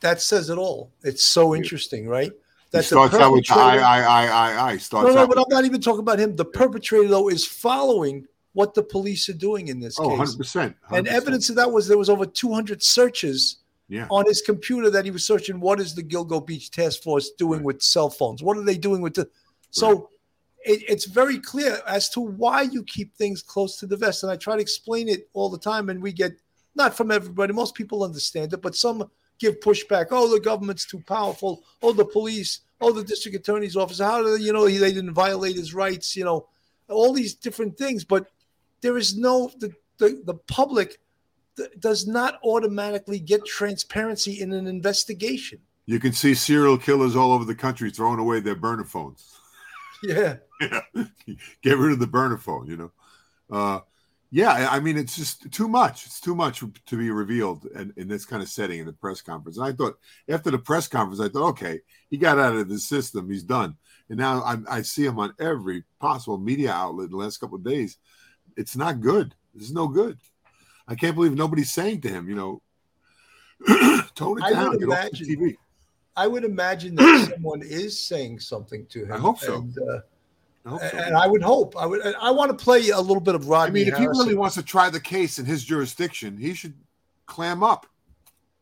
that says it all. It's so interesting, right? He That the starts out with I perpetrator- I I I I. Starts No, no, out but with, I'm not even talking about him. The perpetrator, though, is following what the police are doing in this oh, case. 100 percent. And evidence of that was there was over 200 searches Yeah. on his computer that he was searching. What is the Gilgo Beach Task Force doing Right. with cell phones? What are they doing with the? So it, it's very clear as to why you keep things close to the vest. And I try to explain it all the time, and we get not from everybody. Most people understand it, but some give pushback. Oh, the government's too powerful. Oh, the police. Oh, the district attorney's office. How do they, you know he, they didn't violate his rights? You know, all these different things. But there is no the the, the public th- does not automatically get transparency in an investigation. You can see serial killers all over the country throwing away their burner phones. Yeah. [laughs] Yeah. Get rid of the burner phone, you know. Uh, yeah, I mean, it's just too much. It's too much to be revealed in, in this kind of setting in the press conference. And I thought after the press conference, I thought, okay, he got out of the system. He's done. And now I, I see him on every possible media outlet in the last couple of days. It's not good. It's no good. I can't believe nobody's saying to him, you know, [clears throat] tone it I down. would Get off the imagine- TV. I would imagine that [clears throat] someone is saying something to him. I hope so. And, uh, I hope so. and I would hope. I would. I want to play a little bit of Rodney. I mean, if he really wants to try the case in his jurisdiction, he should clam up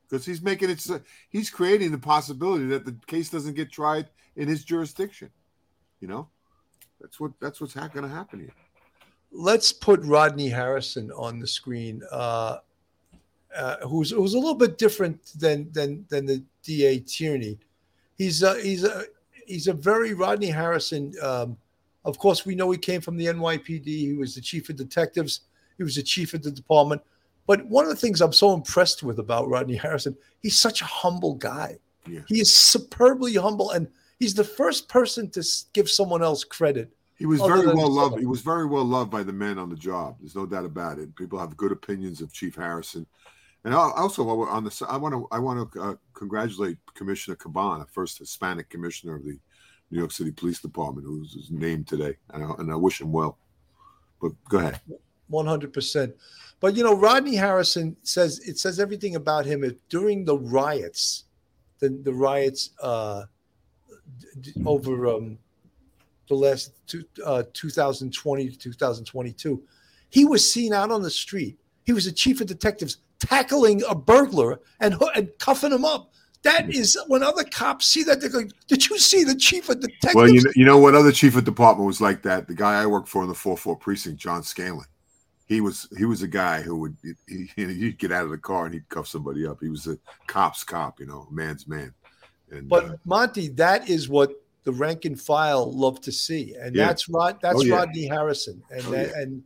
because he's making it. He's creating the possibility that the case doesn't get tried in his jurisdiction. You know, that's what that's what's ha- going to happen here. let's put Rodney Harrison on the screen, uh, uh, who's who's a little bit different than than than the DA Tierney. He's a, he's a he's a very Rodney Harrison. Um, of course, we know he came from the NYPD. He was the chief of detectives. He was the chief of the department. But one of the things I'm so impressed with about Rodney Harrison, he's such a humble guy. Yeah. He is superbly humble, and he's the first person to give someone else credit. He was very well loved. He was very well loved by the men on the job. There's no doubt about it. People have good opinions of Chief Harrison, and al- also while we're on the, s- I want to I want to uh, congratulate Commissioner Caban, the first Hispanic commissioner of the New York City Police Department, who's who's named today, and I, and I wish him well. But go ahead. 100%. But you know, Rodney Harrison says it says everything about him during the riots, the the riots uh, d- over um, the last two, uh, 2020 to 2022. He was seen out on the street. He was a chief of detectives tackling a burglar and and cuffing him up. That is when other cops see that they're going, "Did you see the chief of detectives?" Well, you know, you know what other chief of department was like that? The guy I worked for in the 4-4 precinct, John Scanlon. He was he was a guy who would he, he'd get out of the car and he'd cuff somebody up. He was a cop's cop, you know, man's man. And But uh, Monty, that is what the rank and file love to see, and Yeah. that's Rod. That's Oh, yeah. Rodney Harrison, and Oh, that, yeah. and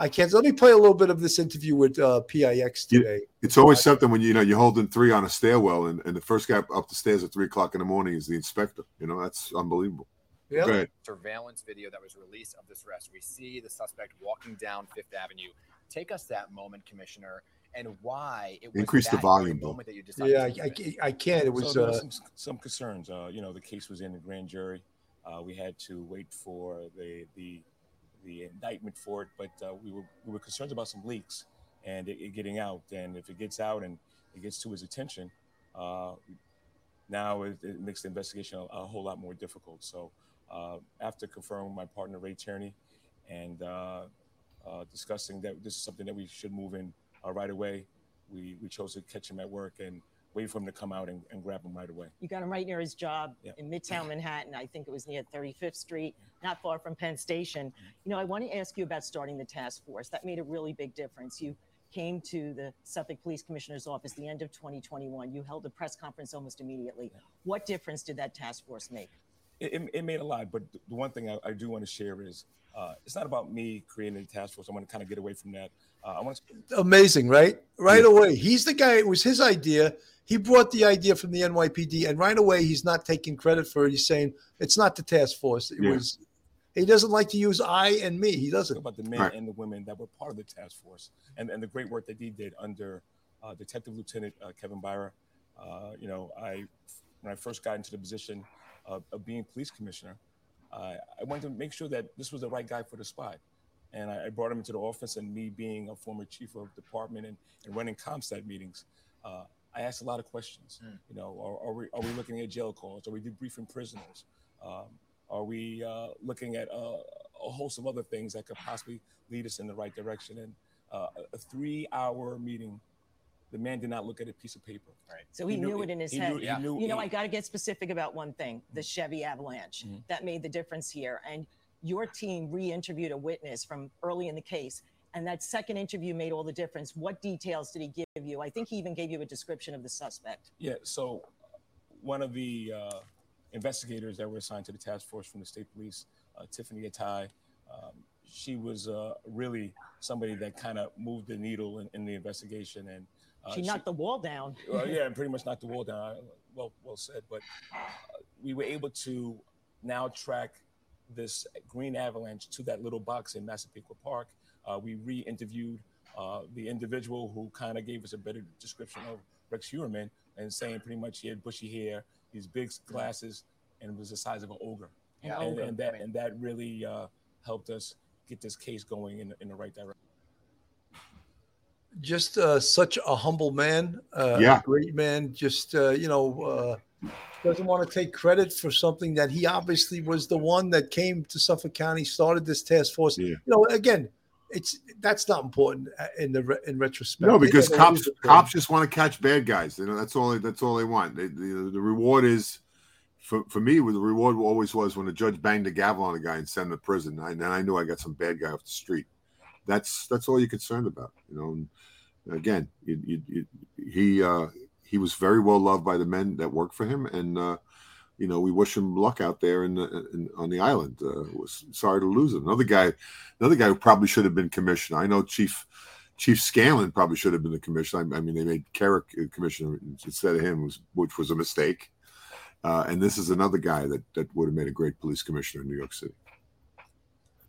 I can't. Let me play a little bit of this interview with uh, PIX You- today. it's always something when you know you're holding three on a stairwell and, and the first guy up the stairs at three o'clock in the morning is the inspector. You know, that's unbelievable. Yeah. Surveillance video that was released of this arrest. We see the suspect walking down Fifth Avenue. Take us that moment, Commissioner, and why it was Increase the volume, very Bill. moment that you decided. Yeah, I, to I, move. I can't. It was. so there Uh, some, some concerns. Uh, you know, the case was in the grand jury. Uh, we had to wait for the the the indictment for it, but uh, we were we were concerned about some leaks and it, it getting out. And if it gets out and it gets to his attention, uh, now it, it makes the investigation a, a whole lot more difficult. So uh, after confirming with my partner Ray Tierney and uh, uh, discussing that this is something that we should move in uh, right away, we we chose to catch him at work and wait for him to come out and, and grab him right away. You got him right near his job Yeah. in Midtown Manhattan. I think it was near 35th Street, not far from Penn Station. You know, I want to ask you about starting the task force. That made a really big difference. You came to the Suffolk Police Commissioner's office the end of 2021. You held a press conference almost immediately. What difference did that task force make? it, it, it made a lot. But the one thing I, I do want to share is uh, it's not about me creating a task force. I want to kind of get away from that. Uh, I want to amazing, right? Right Yeah. away, he's the guy. It was his idea. He brought the idea from the NYPD, and right away, he's not taking credit for it. He's saying it's not the task force. It Yeah. was. He doesn't like to use I and me. He doesn't. Talk about the men Right. and the women that were part of the task force and, and the great work that he did under uh, Detective Lieutenant uh, Kevin Beran. Uh, you know, I when I first got into the position of, of being police commissioner, I I wanted to make sure that this was the right guy for the spot. And I, I brought him into the office, and me being a former chief of department and, and running CompStat meetings, uh, I asked a lot of questions. You know, are, are we are we looking at jail calls? Are we debriefing prisoners? Um, are we uh, looking at uh, a host of other things that could possibly lead us in the right direction? And uh, a- a three-hour meeting, the man did not look at a piece of paper. Right. So he, knew, it in his he head. Knew, he knew, you know, he- I got to get specific about one thing the Chevy Avalanche. Mhm. That made the difference here. And your team re interviewed a witness from early in the case. And that second interview made all the difference. What details did he give you? I think he even gave you a description of the suspect. Yeah. So one of the uh, investigators that were assigned to the task force from the state police, uh, Tiffany Atai, um, she was uh, really somebody that kind of moved the needle in, in the investigation. And uh, she knocked the wall down. [laughs] Well, yeah, and pretty much knocked the wall down. well well said. But uh, we were able to now track this green avalanche to that little box in Massapequa Park. Uh, we re-interviewed uh, the individual who kind of gave us a better description of Rex Heuermann and saying pretty much he had bushy hair, these big glasses, and was the size of an ogre. An and, ogre, and that right. and that really uh, helped us get this case going in, in the right direction. just uh, such a humble man, uh, Yeah. a great man. Just uh, you know, uh, doesn't want to take credit for something that he obviously was the one that came to Suffolk County, started this task force. Yeah. You know, again, it's that's not important uh, in the in retrospect. No, because cops cops just want to catch bad guys. You know, that's all. They, that's all they want. They, the, the reward is, for for me, the reward always was when the judge banged the gavel on a guy and sent him to prison. I, and I knew I got some bad guy off the street. That's that's all you're concerned about. You know. And again, you, you, you, he uh, he was very well loved by the men that worked for him, and uh, you know we wish him luck out there in, the, in on the island. Uh, was sorry to lose him. Another guy, another guy who probably should have been commissioner. I know Chief Chief Scanlon probably should have been the commissioner. I, I mean, they made Kerik uh, commissioner instead of him, which was a mistake. Uh, and this is another guy that that would have made a great police commissioner in New York City.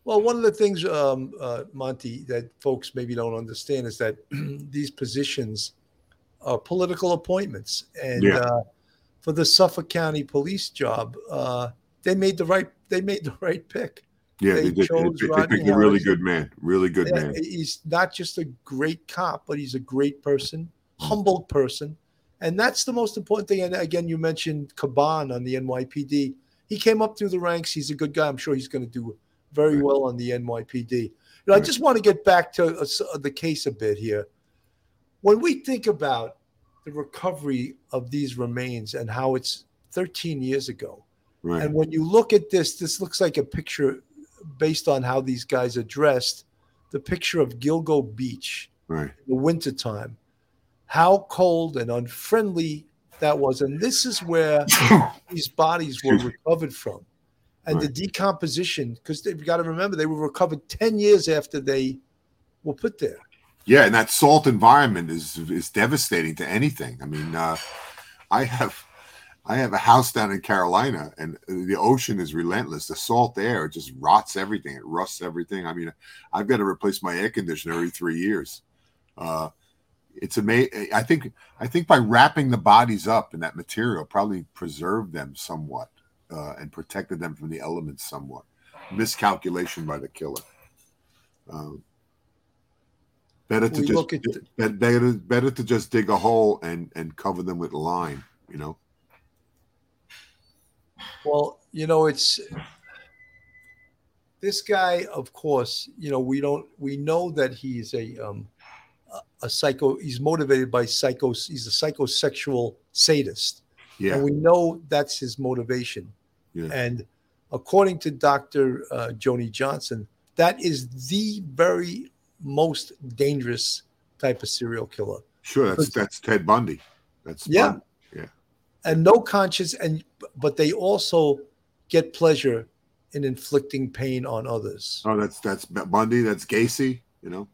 Well, one of the things, um, uh, Monty, that folks maybe don't understand is that [clears throat] these positions are political appointments, and Yeah. For the Suffolk County Police job, uh, they made the right they made the right pick. Yeah, They they, did. They, chose they Rodney picked a really good man. Really good man. He's not just a great cop, but he's a great person, humble person. And that's the most important thing. And again, you mentioned Caban on the NYPD. He came up through the ranks. He's a good guy. I'm sure he's going to do very Right. well on the NYPD. You know, I just want to get back to uh, uh, the case a bit here. When we think about the recovery of these remains and how it's 13 years ago, Right. and when you look at this, this looks like a picture based on how these guys are dressed. The picture of Gilgo Beach right. in the wintertime, how cold and unfriendly that was. And this is where [coughs] these bodies were recovered from. And the decomposition, because they've got to remember they were recovered 10 years after they were put there. Yeah, and that salt environment is is devastating to anything. I mean, uh, I have I have a house down in Carolina, and the ocean is relentless. The salt air just rots everything. It rusts everything. I mean, I've got to replace my air conditioner every three years. Uh, it's amazing. I think I think by wrapping the bodies up in that material, probably preserved them somewhat uh, and protected them from the elements somewhat. Miscalculation by the killer. Um, better to We just at better better to just dig a hole and and cover them with lime. You know. Well, you know, it's this guy, of course, you know, we don't we know that he's a um a- psycho he's motivated by psychos he's a psychosexual sadist. Yeah. And we know that's his motivation. Yeah. And according to Dr. Uh, Joni Johnson, that is the very most dangerous type of serial killer. Sure. That's that's Ted Bundy. That's Yeah. Bundy. Yeah. And no conscience and but they also get pleasure in inflicting pain on others. Oh, that's that's Bundy. That's Gacy. You know,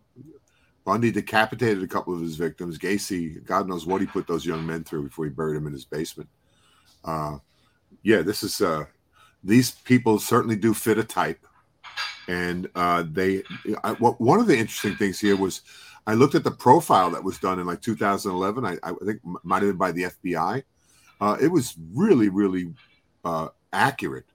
Bundy decapitated a couple of his victims. Gacy, God knows what he put those young men through before he buried them in his basement. Uh, yeah, this is uh, these people certainly do fit a type, and uh, they. I, one of the interesting things here was, I looked at the profile that was done in like 2011. I, I think might have been by the FBI. Uh, it was really, really uh, accurate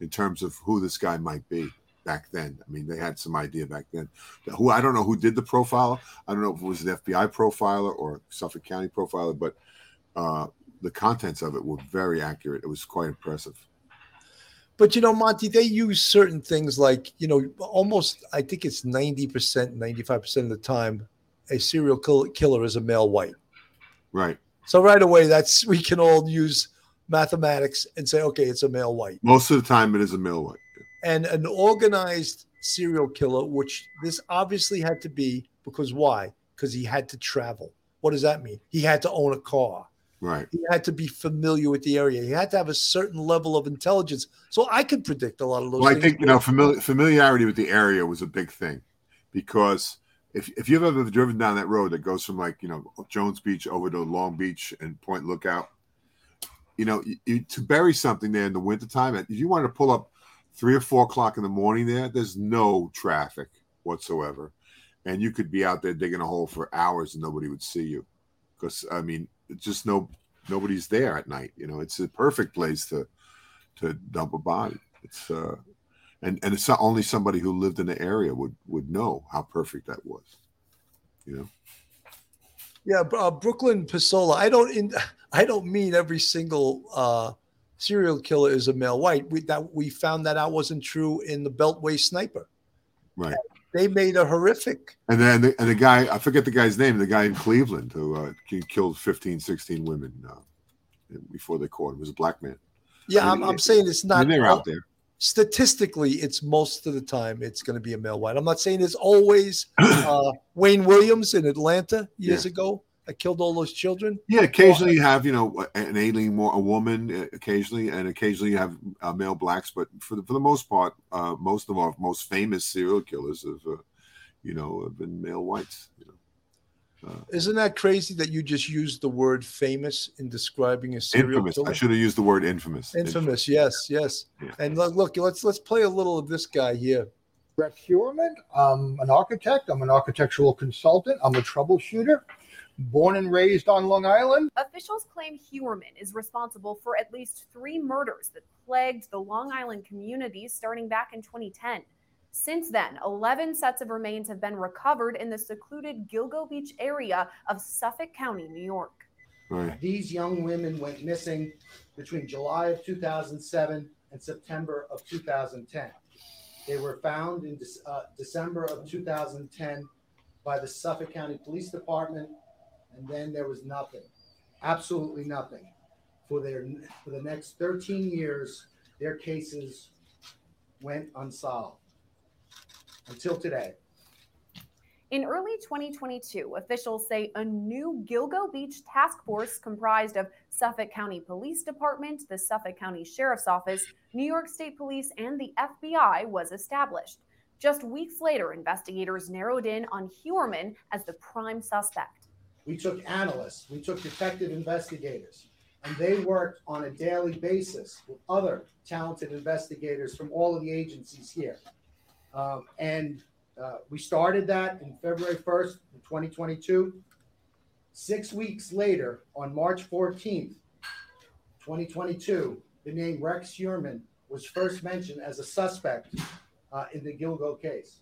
in terms of who this guy might be back then. I mean, they had some idea back then. Who I don't know who did the profile. I don't know if it was an FBI profiler or Suffolk County profiler, but uh, the contents of it were very accurate. It was quite impressive. But you know, Monty, they use certain things like, you know, almost I think it's 90%, 95% of the time, a serial kill- killer is a male white. Right. So right away, that's we can all use mathematics and say, okay, it's a male white. Most of the time, it is a male white. and an organized serial killer, which this obviously had to be because why? Because he had to travel. What does that mean? He had to own a car. Right. He had to be familiar with the area. He had to have a certain level of intelligence. So I could predict a lot of those Well, I think you know famili- familiarity with the area was a big thing because if if you've ever driven down that road that goes from like you know Jones Beach over to Long Beach and Point Lookout, you know, you, you, to bury something there in the wintertime, if you wanted to pull up three or four o'clock in the morning there, there's no traffic whatsoever. And you could be out there digging a hole for hours and nobody would see you. Because I mean, just no nobody's there at night. You know, it's a perfect place to to dump a body. It's uh and and it's not only somebody who lived in the area would would know how perfect that was. You know. Yeah, uh, Brooklyn Pasola. I don't in, [laughs] I don't mean every single uh, serial killer is a male white. We that we found that out wasn't true in the Beltway Sniper. Right. They made a horrific. And then the, and the guy I forget the guy's name. The guy in Cleveland who uh, killed 15, 16 women uh, before they caught him was a black man. Yeah, I am I'm saying it's not. they're out there statistically, it's most of the time it's going to be a male white. I'm not saying it's always uh, Wayne Williams in Atlanta years yeah. ago that killed all those children. Yeah, occasionally you have you know an alien, more a woman, uh, occasionally, and occasionally you have uh, male blacks. But for the, for the most part, uh, most of our most famous serial killers have, uh, you know, have been male whites. You know. Uh, Isn't that crazy that you just used the word famous in describing a serial infamous. killer? I should have used the word infamous. Infamous, infamous. yes, yes. Yeah. And look, look, let's let's play a little of this guy here. Rex Heuermann. I'm an architect. I'm an architectural consultant. I'm a troubleshooter. Born and raised on Long Island. Officials claim Heuermann is responsible for at least three murders that plagued the Long Island community starting back in 2010. Since then, 11 sets of remains have been recovered in the secluded Gilgo Beach area of Suffolk County, New York. Right. These young women went missing between July of 2007 and September of 2010. They were found in uh, December of 2010 by the Suffolk County Police Department, and then there was nothing, absolutely nothing. For their for the next 13 years, their cases went unsolved until today. In early 2022, officials say a new Gilgo Beach task force comprised of Suffolk County Police Department, the Suffolk County Sheriff's Office, New York State Police, and the FBI was established. Just weeks later, investigators narrowed in on Heuermann as the prime suspect. We took analysts, we took detective investigators, and they worked on a daily basis with other talented investigators from all of the agencies here. Um, and uh, we started that in February 1st, 2022. Six weeks later, on March 14th, 2022, the name Rex Heuermann was first mentioned as a suspect uh, in the Gilgo case.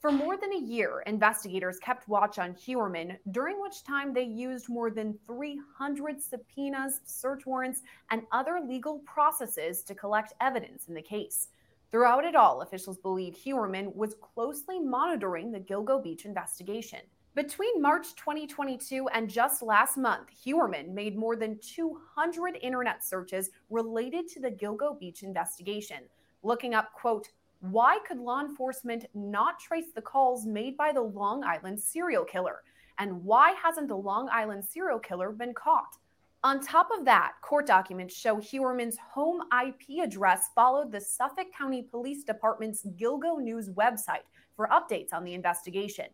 For more than a year, investigators kept watch on Heuermann, during which time they used more than 300 subpoenas, search warrants, and other legal processes to collect evidence in the case. Throughout it all, officials believe Heuermann was closely monitoring the Gilgo Beach investigation. Between March 2022 and just last month, Heuermann made more than 200 internet searches related to the Gilgo Beach investigation, looking up, quote, why could law enforcement not trace the calls made by the Long Island serial killer? And why hasn't the Long Island serial killer been caught? On top of that, court documents show Heuermann's home IP address followed the Suffolk County Police Department's Gilgo News website for updates on the investigation.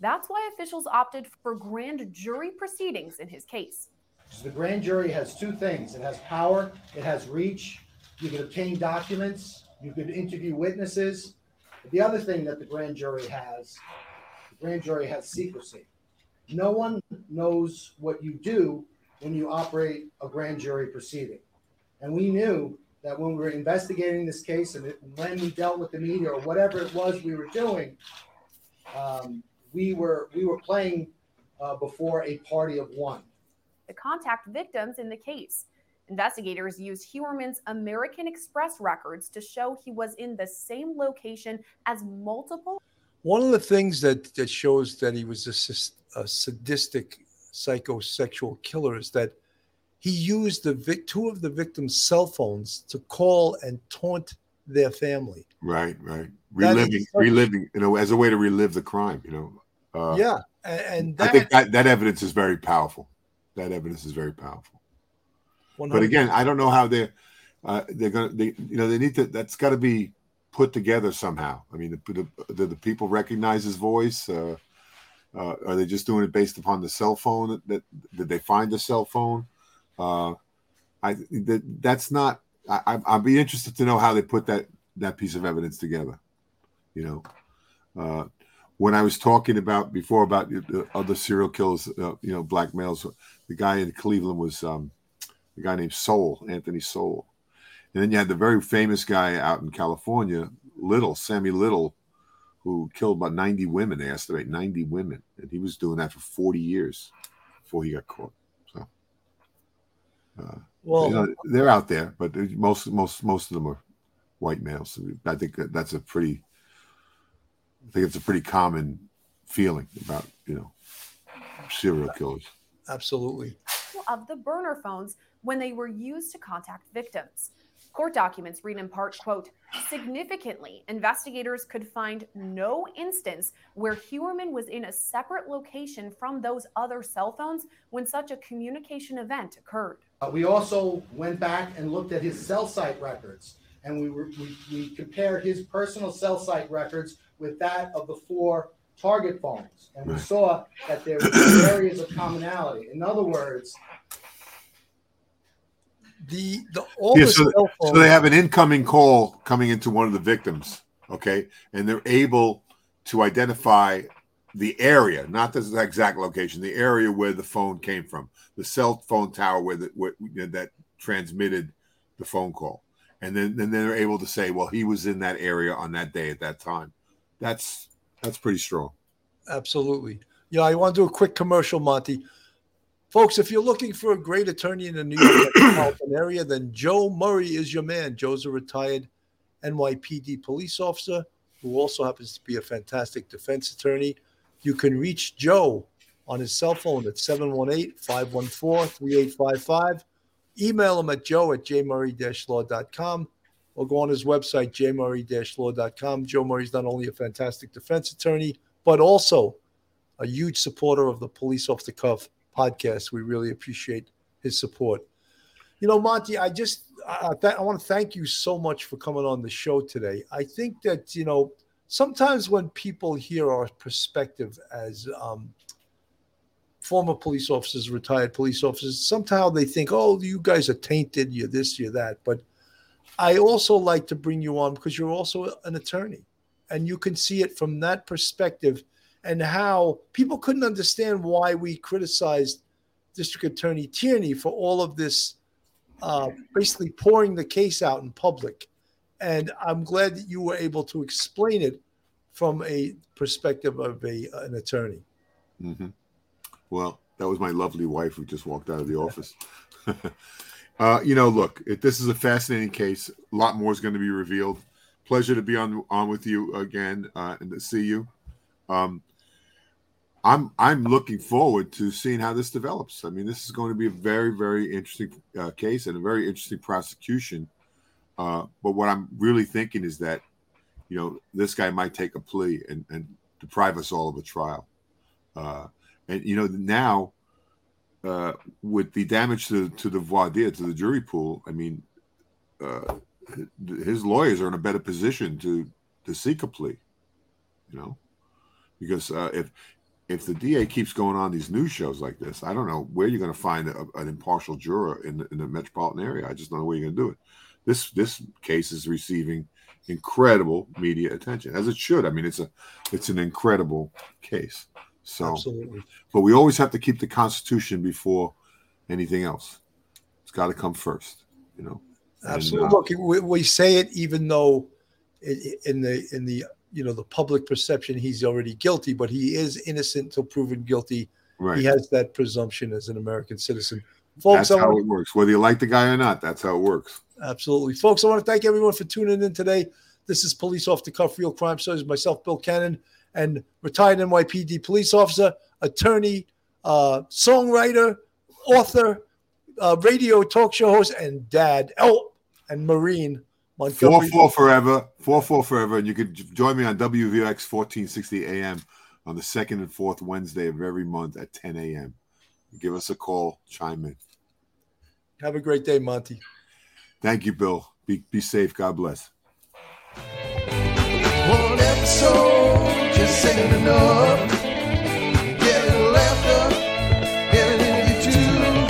That's why officials opted for grand jury proceedings in his case. The grand jury has two things it has power, it has reach. You can obtain documents, you could interview witnesses. The other thing that the grand jury has, the grand jury has secrecy. No one knows what you do when you operate a grand jury proceeding. And we knew that when we were investigating this case and it, when we dealt with the media or whatever it was we were doing, um, we were we were playing uh, before a party of one. The contact victims in the case. Investigators used Heuermann's American Express records to show he was in the same location as multiple. One of the things that, that shows that he was a, a sadistic psychosexual killer is that he used the vic- two of the victims' cell phones to call and taunt their family. Right, right. Reliving, reliving, you know, as a way to relive the crime. You know. Uh, yeah, and, and that, I think that, that evidence is very powerful. That evidence is very powerful. 100%. But again, I don't know how they're uh, they're gonna they you know they need to that's got to be put together somehow. I mean, the, the, the people recognize his voice? Uh, uh, are they just doing it based upon the cell phone? That, that did they find the cell phone? Uh, I that that's not. I, I'd be interested to know how they put that that piece of evidence together. You know, uh, when I was talking about before about the other serial killers, uh, you know, black males, the guy in Cleveland was um, the guy named Sowell, Anthony Sowell, and then you had the very famous guy out in California, Little, Sammy Little, who killed about ninety women. They estimate ninety women, and he was doing that for forty years before he got caught. So. Uh, Well, you know, they're out there, but most most most of them are white males. I think that that's a pretty. I think it's a pretty common feeling about you know serial killers. absolutely. of the burner phones when they were used to contact victims. Court documents read in part, quote, significantly, investigators could find no instance where Heuermann was in a separate location from those other cell phones when such a communication event occurred. Uh, we also went back and looked at his cell site records, and we were we, we compared his personal cell site records with that of the four target phones, and we saw that there were [coughs] areas of commonality. In other words, The the all Yeah, the so, cell so they have an incoming call coming into one of the victims, okay, and they're able to identify the area, not the exact location, the area where the phone came from, the cell phone tower where, the, where you know, that transmitted the phone call, and then then they're able to say, well, he was in that area on that day at that time. That's that's pretty strong. Absolutely. Yeah, I want to do a quick commercial, Monty. Folks, if you're looking for a great attorney in the New York metropolitan [clears throat] area, then Joe Murray is your man. Joe's a retired NYPD police officer who also happens to be a fantastic defense attorney. You can reach Joe on his cell phone at 718 514 3855. Email him at joe at jmurray-law.com or go on his website, jmurray-law.com. Joe Murray's not only a fantastic defense attorney, but also a huge supporter of the Police Off the Cuff podcast. We really appreciate his support. You know, Monty, I just I, I I want to thank you so much for coming on the show today. I think that you know sometimes when people hear our perspective as um, former police officers, retired police officers, somehow they think, "Oh, you guys are tainted. You're this, you're that." But I also like to bring you on because you're also an attorney, and you can see it from that perspective and how people couldn't understand why we criticized District Attorney Tierney for all of this, uh, basically pouring the case out in public. And I'm glad that you were able to explain it from a perspective of a an attorney. hmm Well, that was my lovely wife who just walked out of the office. [laughs] uh, you know, look, it, this is a fascinating case. A lot more is going to be revealed. Pleasure to be on on with you again uh, and to see you. Um, I'm I'm looking forward to seeing how this develops. I mean, this is going to be a very very interesting uh, case and a very interesting prosecution. Uh, but what I'm really thinking is that, you know, this guy might take a plea and, and deprive us all of a trial. Uh, and you know now, uh, with the damage to to the voir dire to the jury pool, I mean, uh, his lawyers are in a better position to to seek a plea. You know, because uh, if if the DA keeps going on these news shows like this, I don't know where you're going to find a, an impartial juror in the, in the metropolitan area. I just don't know where you're going to do it. This this case is receiving incredible media attention, as it should. I mean, it's a it's an incredible case. So, Absolutely. but we always have to keep the Constitution before anything else. It's got to come first, you know. And, Absolutely. uh, Look, we, we say it even though in the in the you know the public perception he's already guilty, but he is innocent until proven guilty. Right. He has that presumption as an American citizen. Folks, that's I how want it works. Whether you like the guy or not, that's how it works. Absolutely. Folks, I want to thank everyone for tuning in today. This is Police Off the Cuff Real Crime Stories. Myself, Bill Cannon, and retired NYPD police officer, attorney, uh, songwriter, author, uh, radio talk show host, and dad. Oh, and Marine Four Montgomery. four forever, four four forever, and you could join me on WVOX fourteen sixty AM on the second and fourth Wednesday of every month at ten AM. Give us a call, chime in. Have a great day, Monty. Thank you, Bill. Be be safe. God bless. One episode just ain't enough.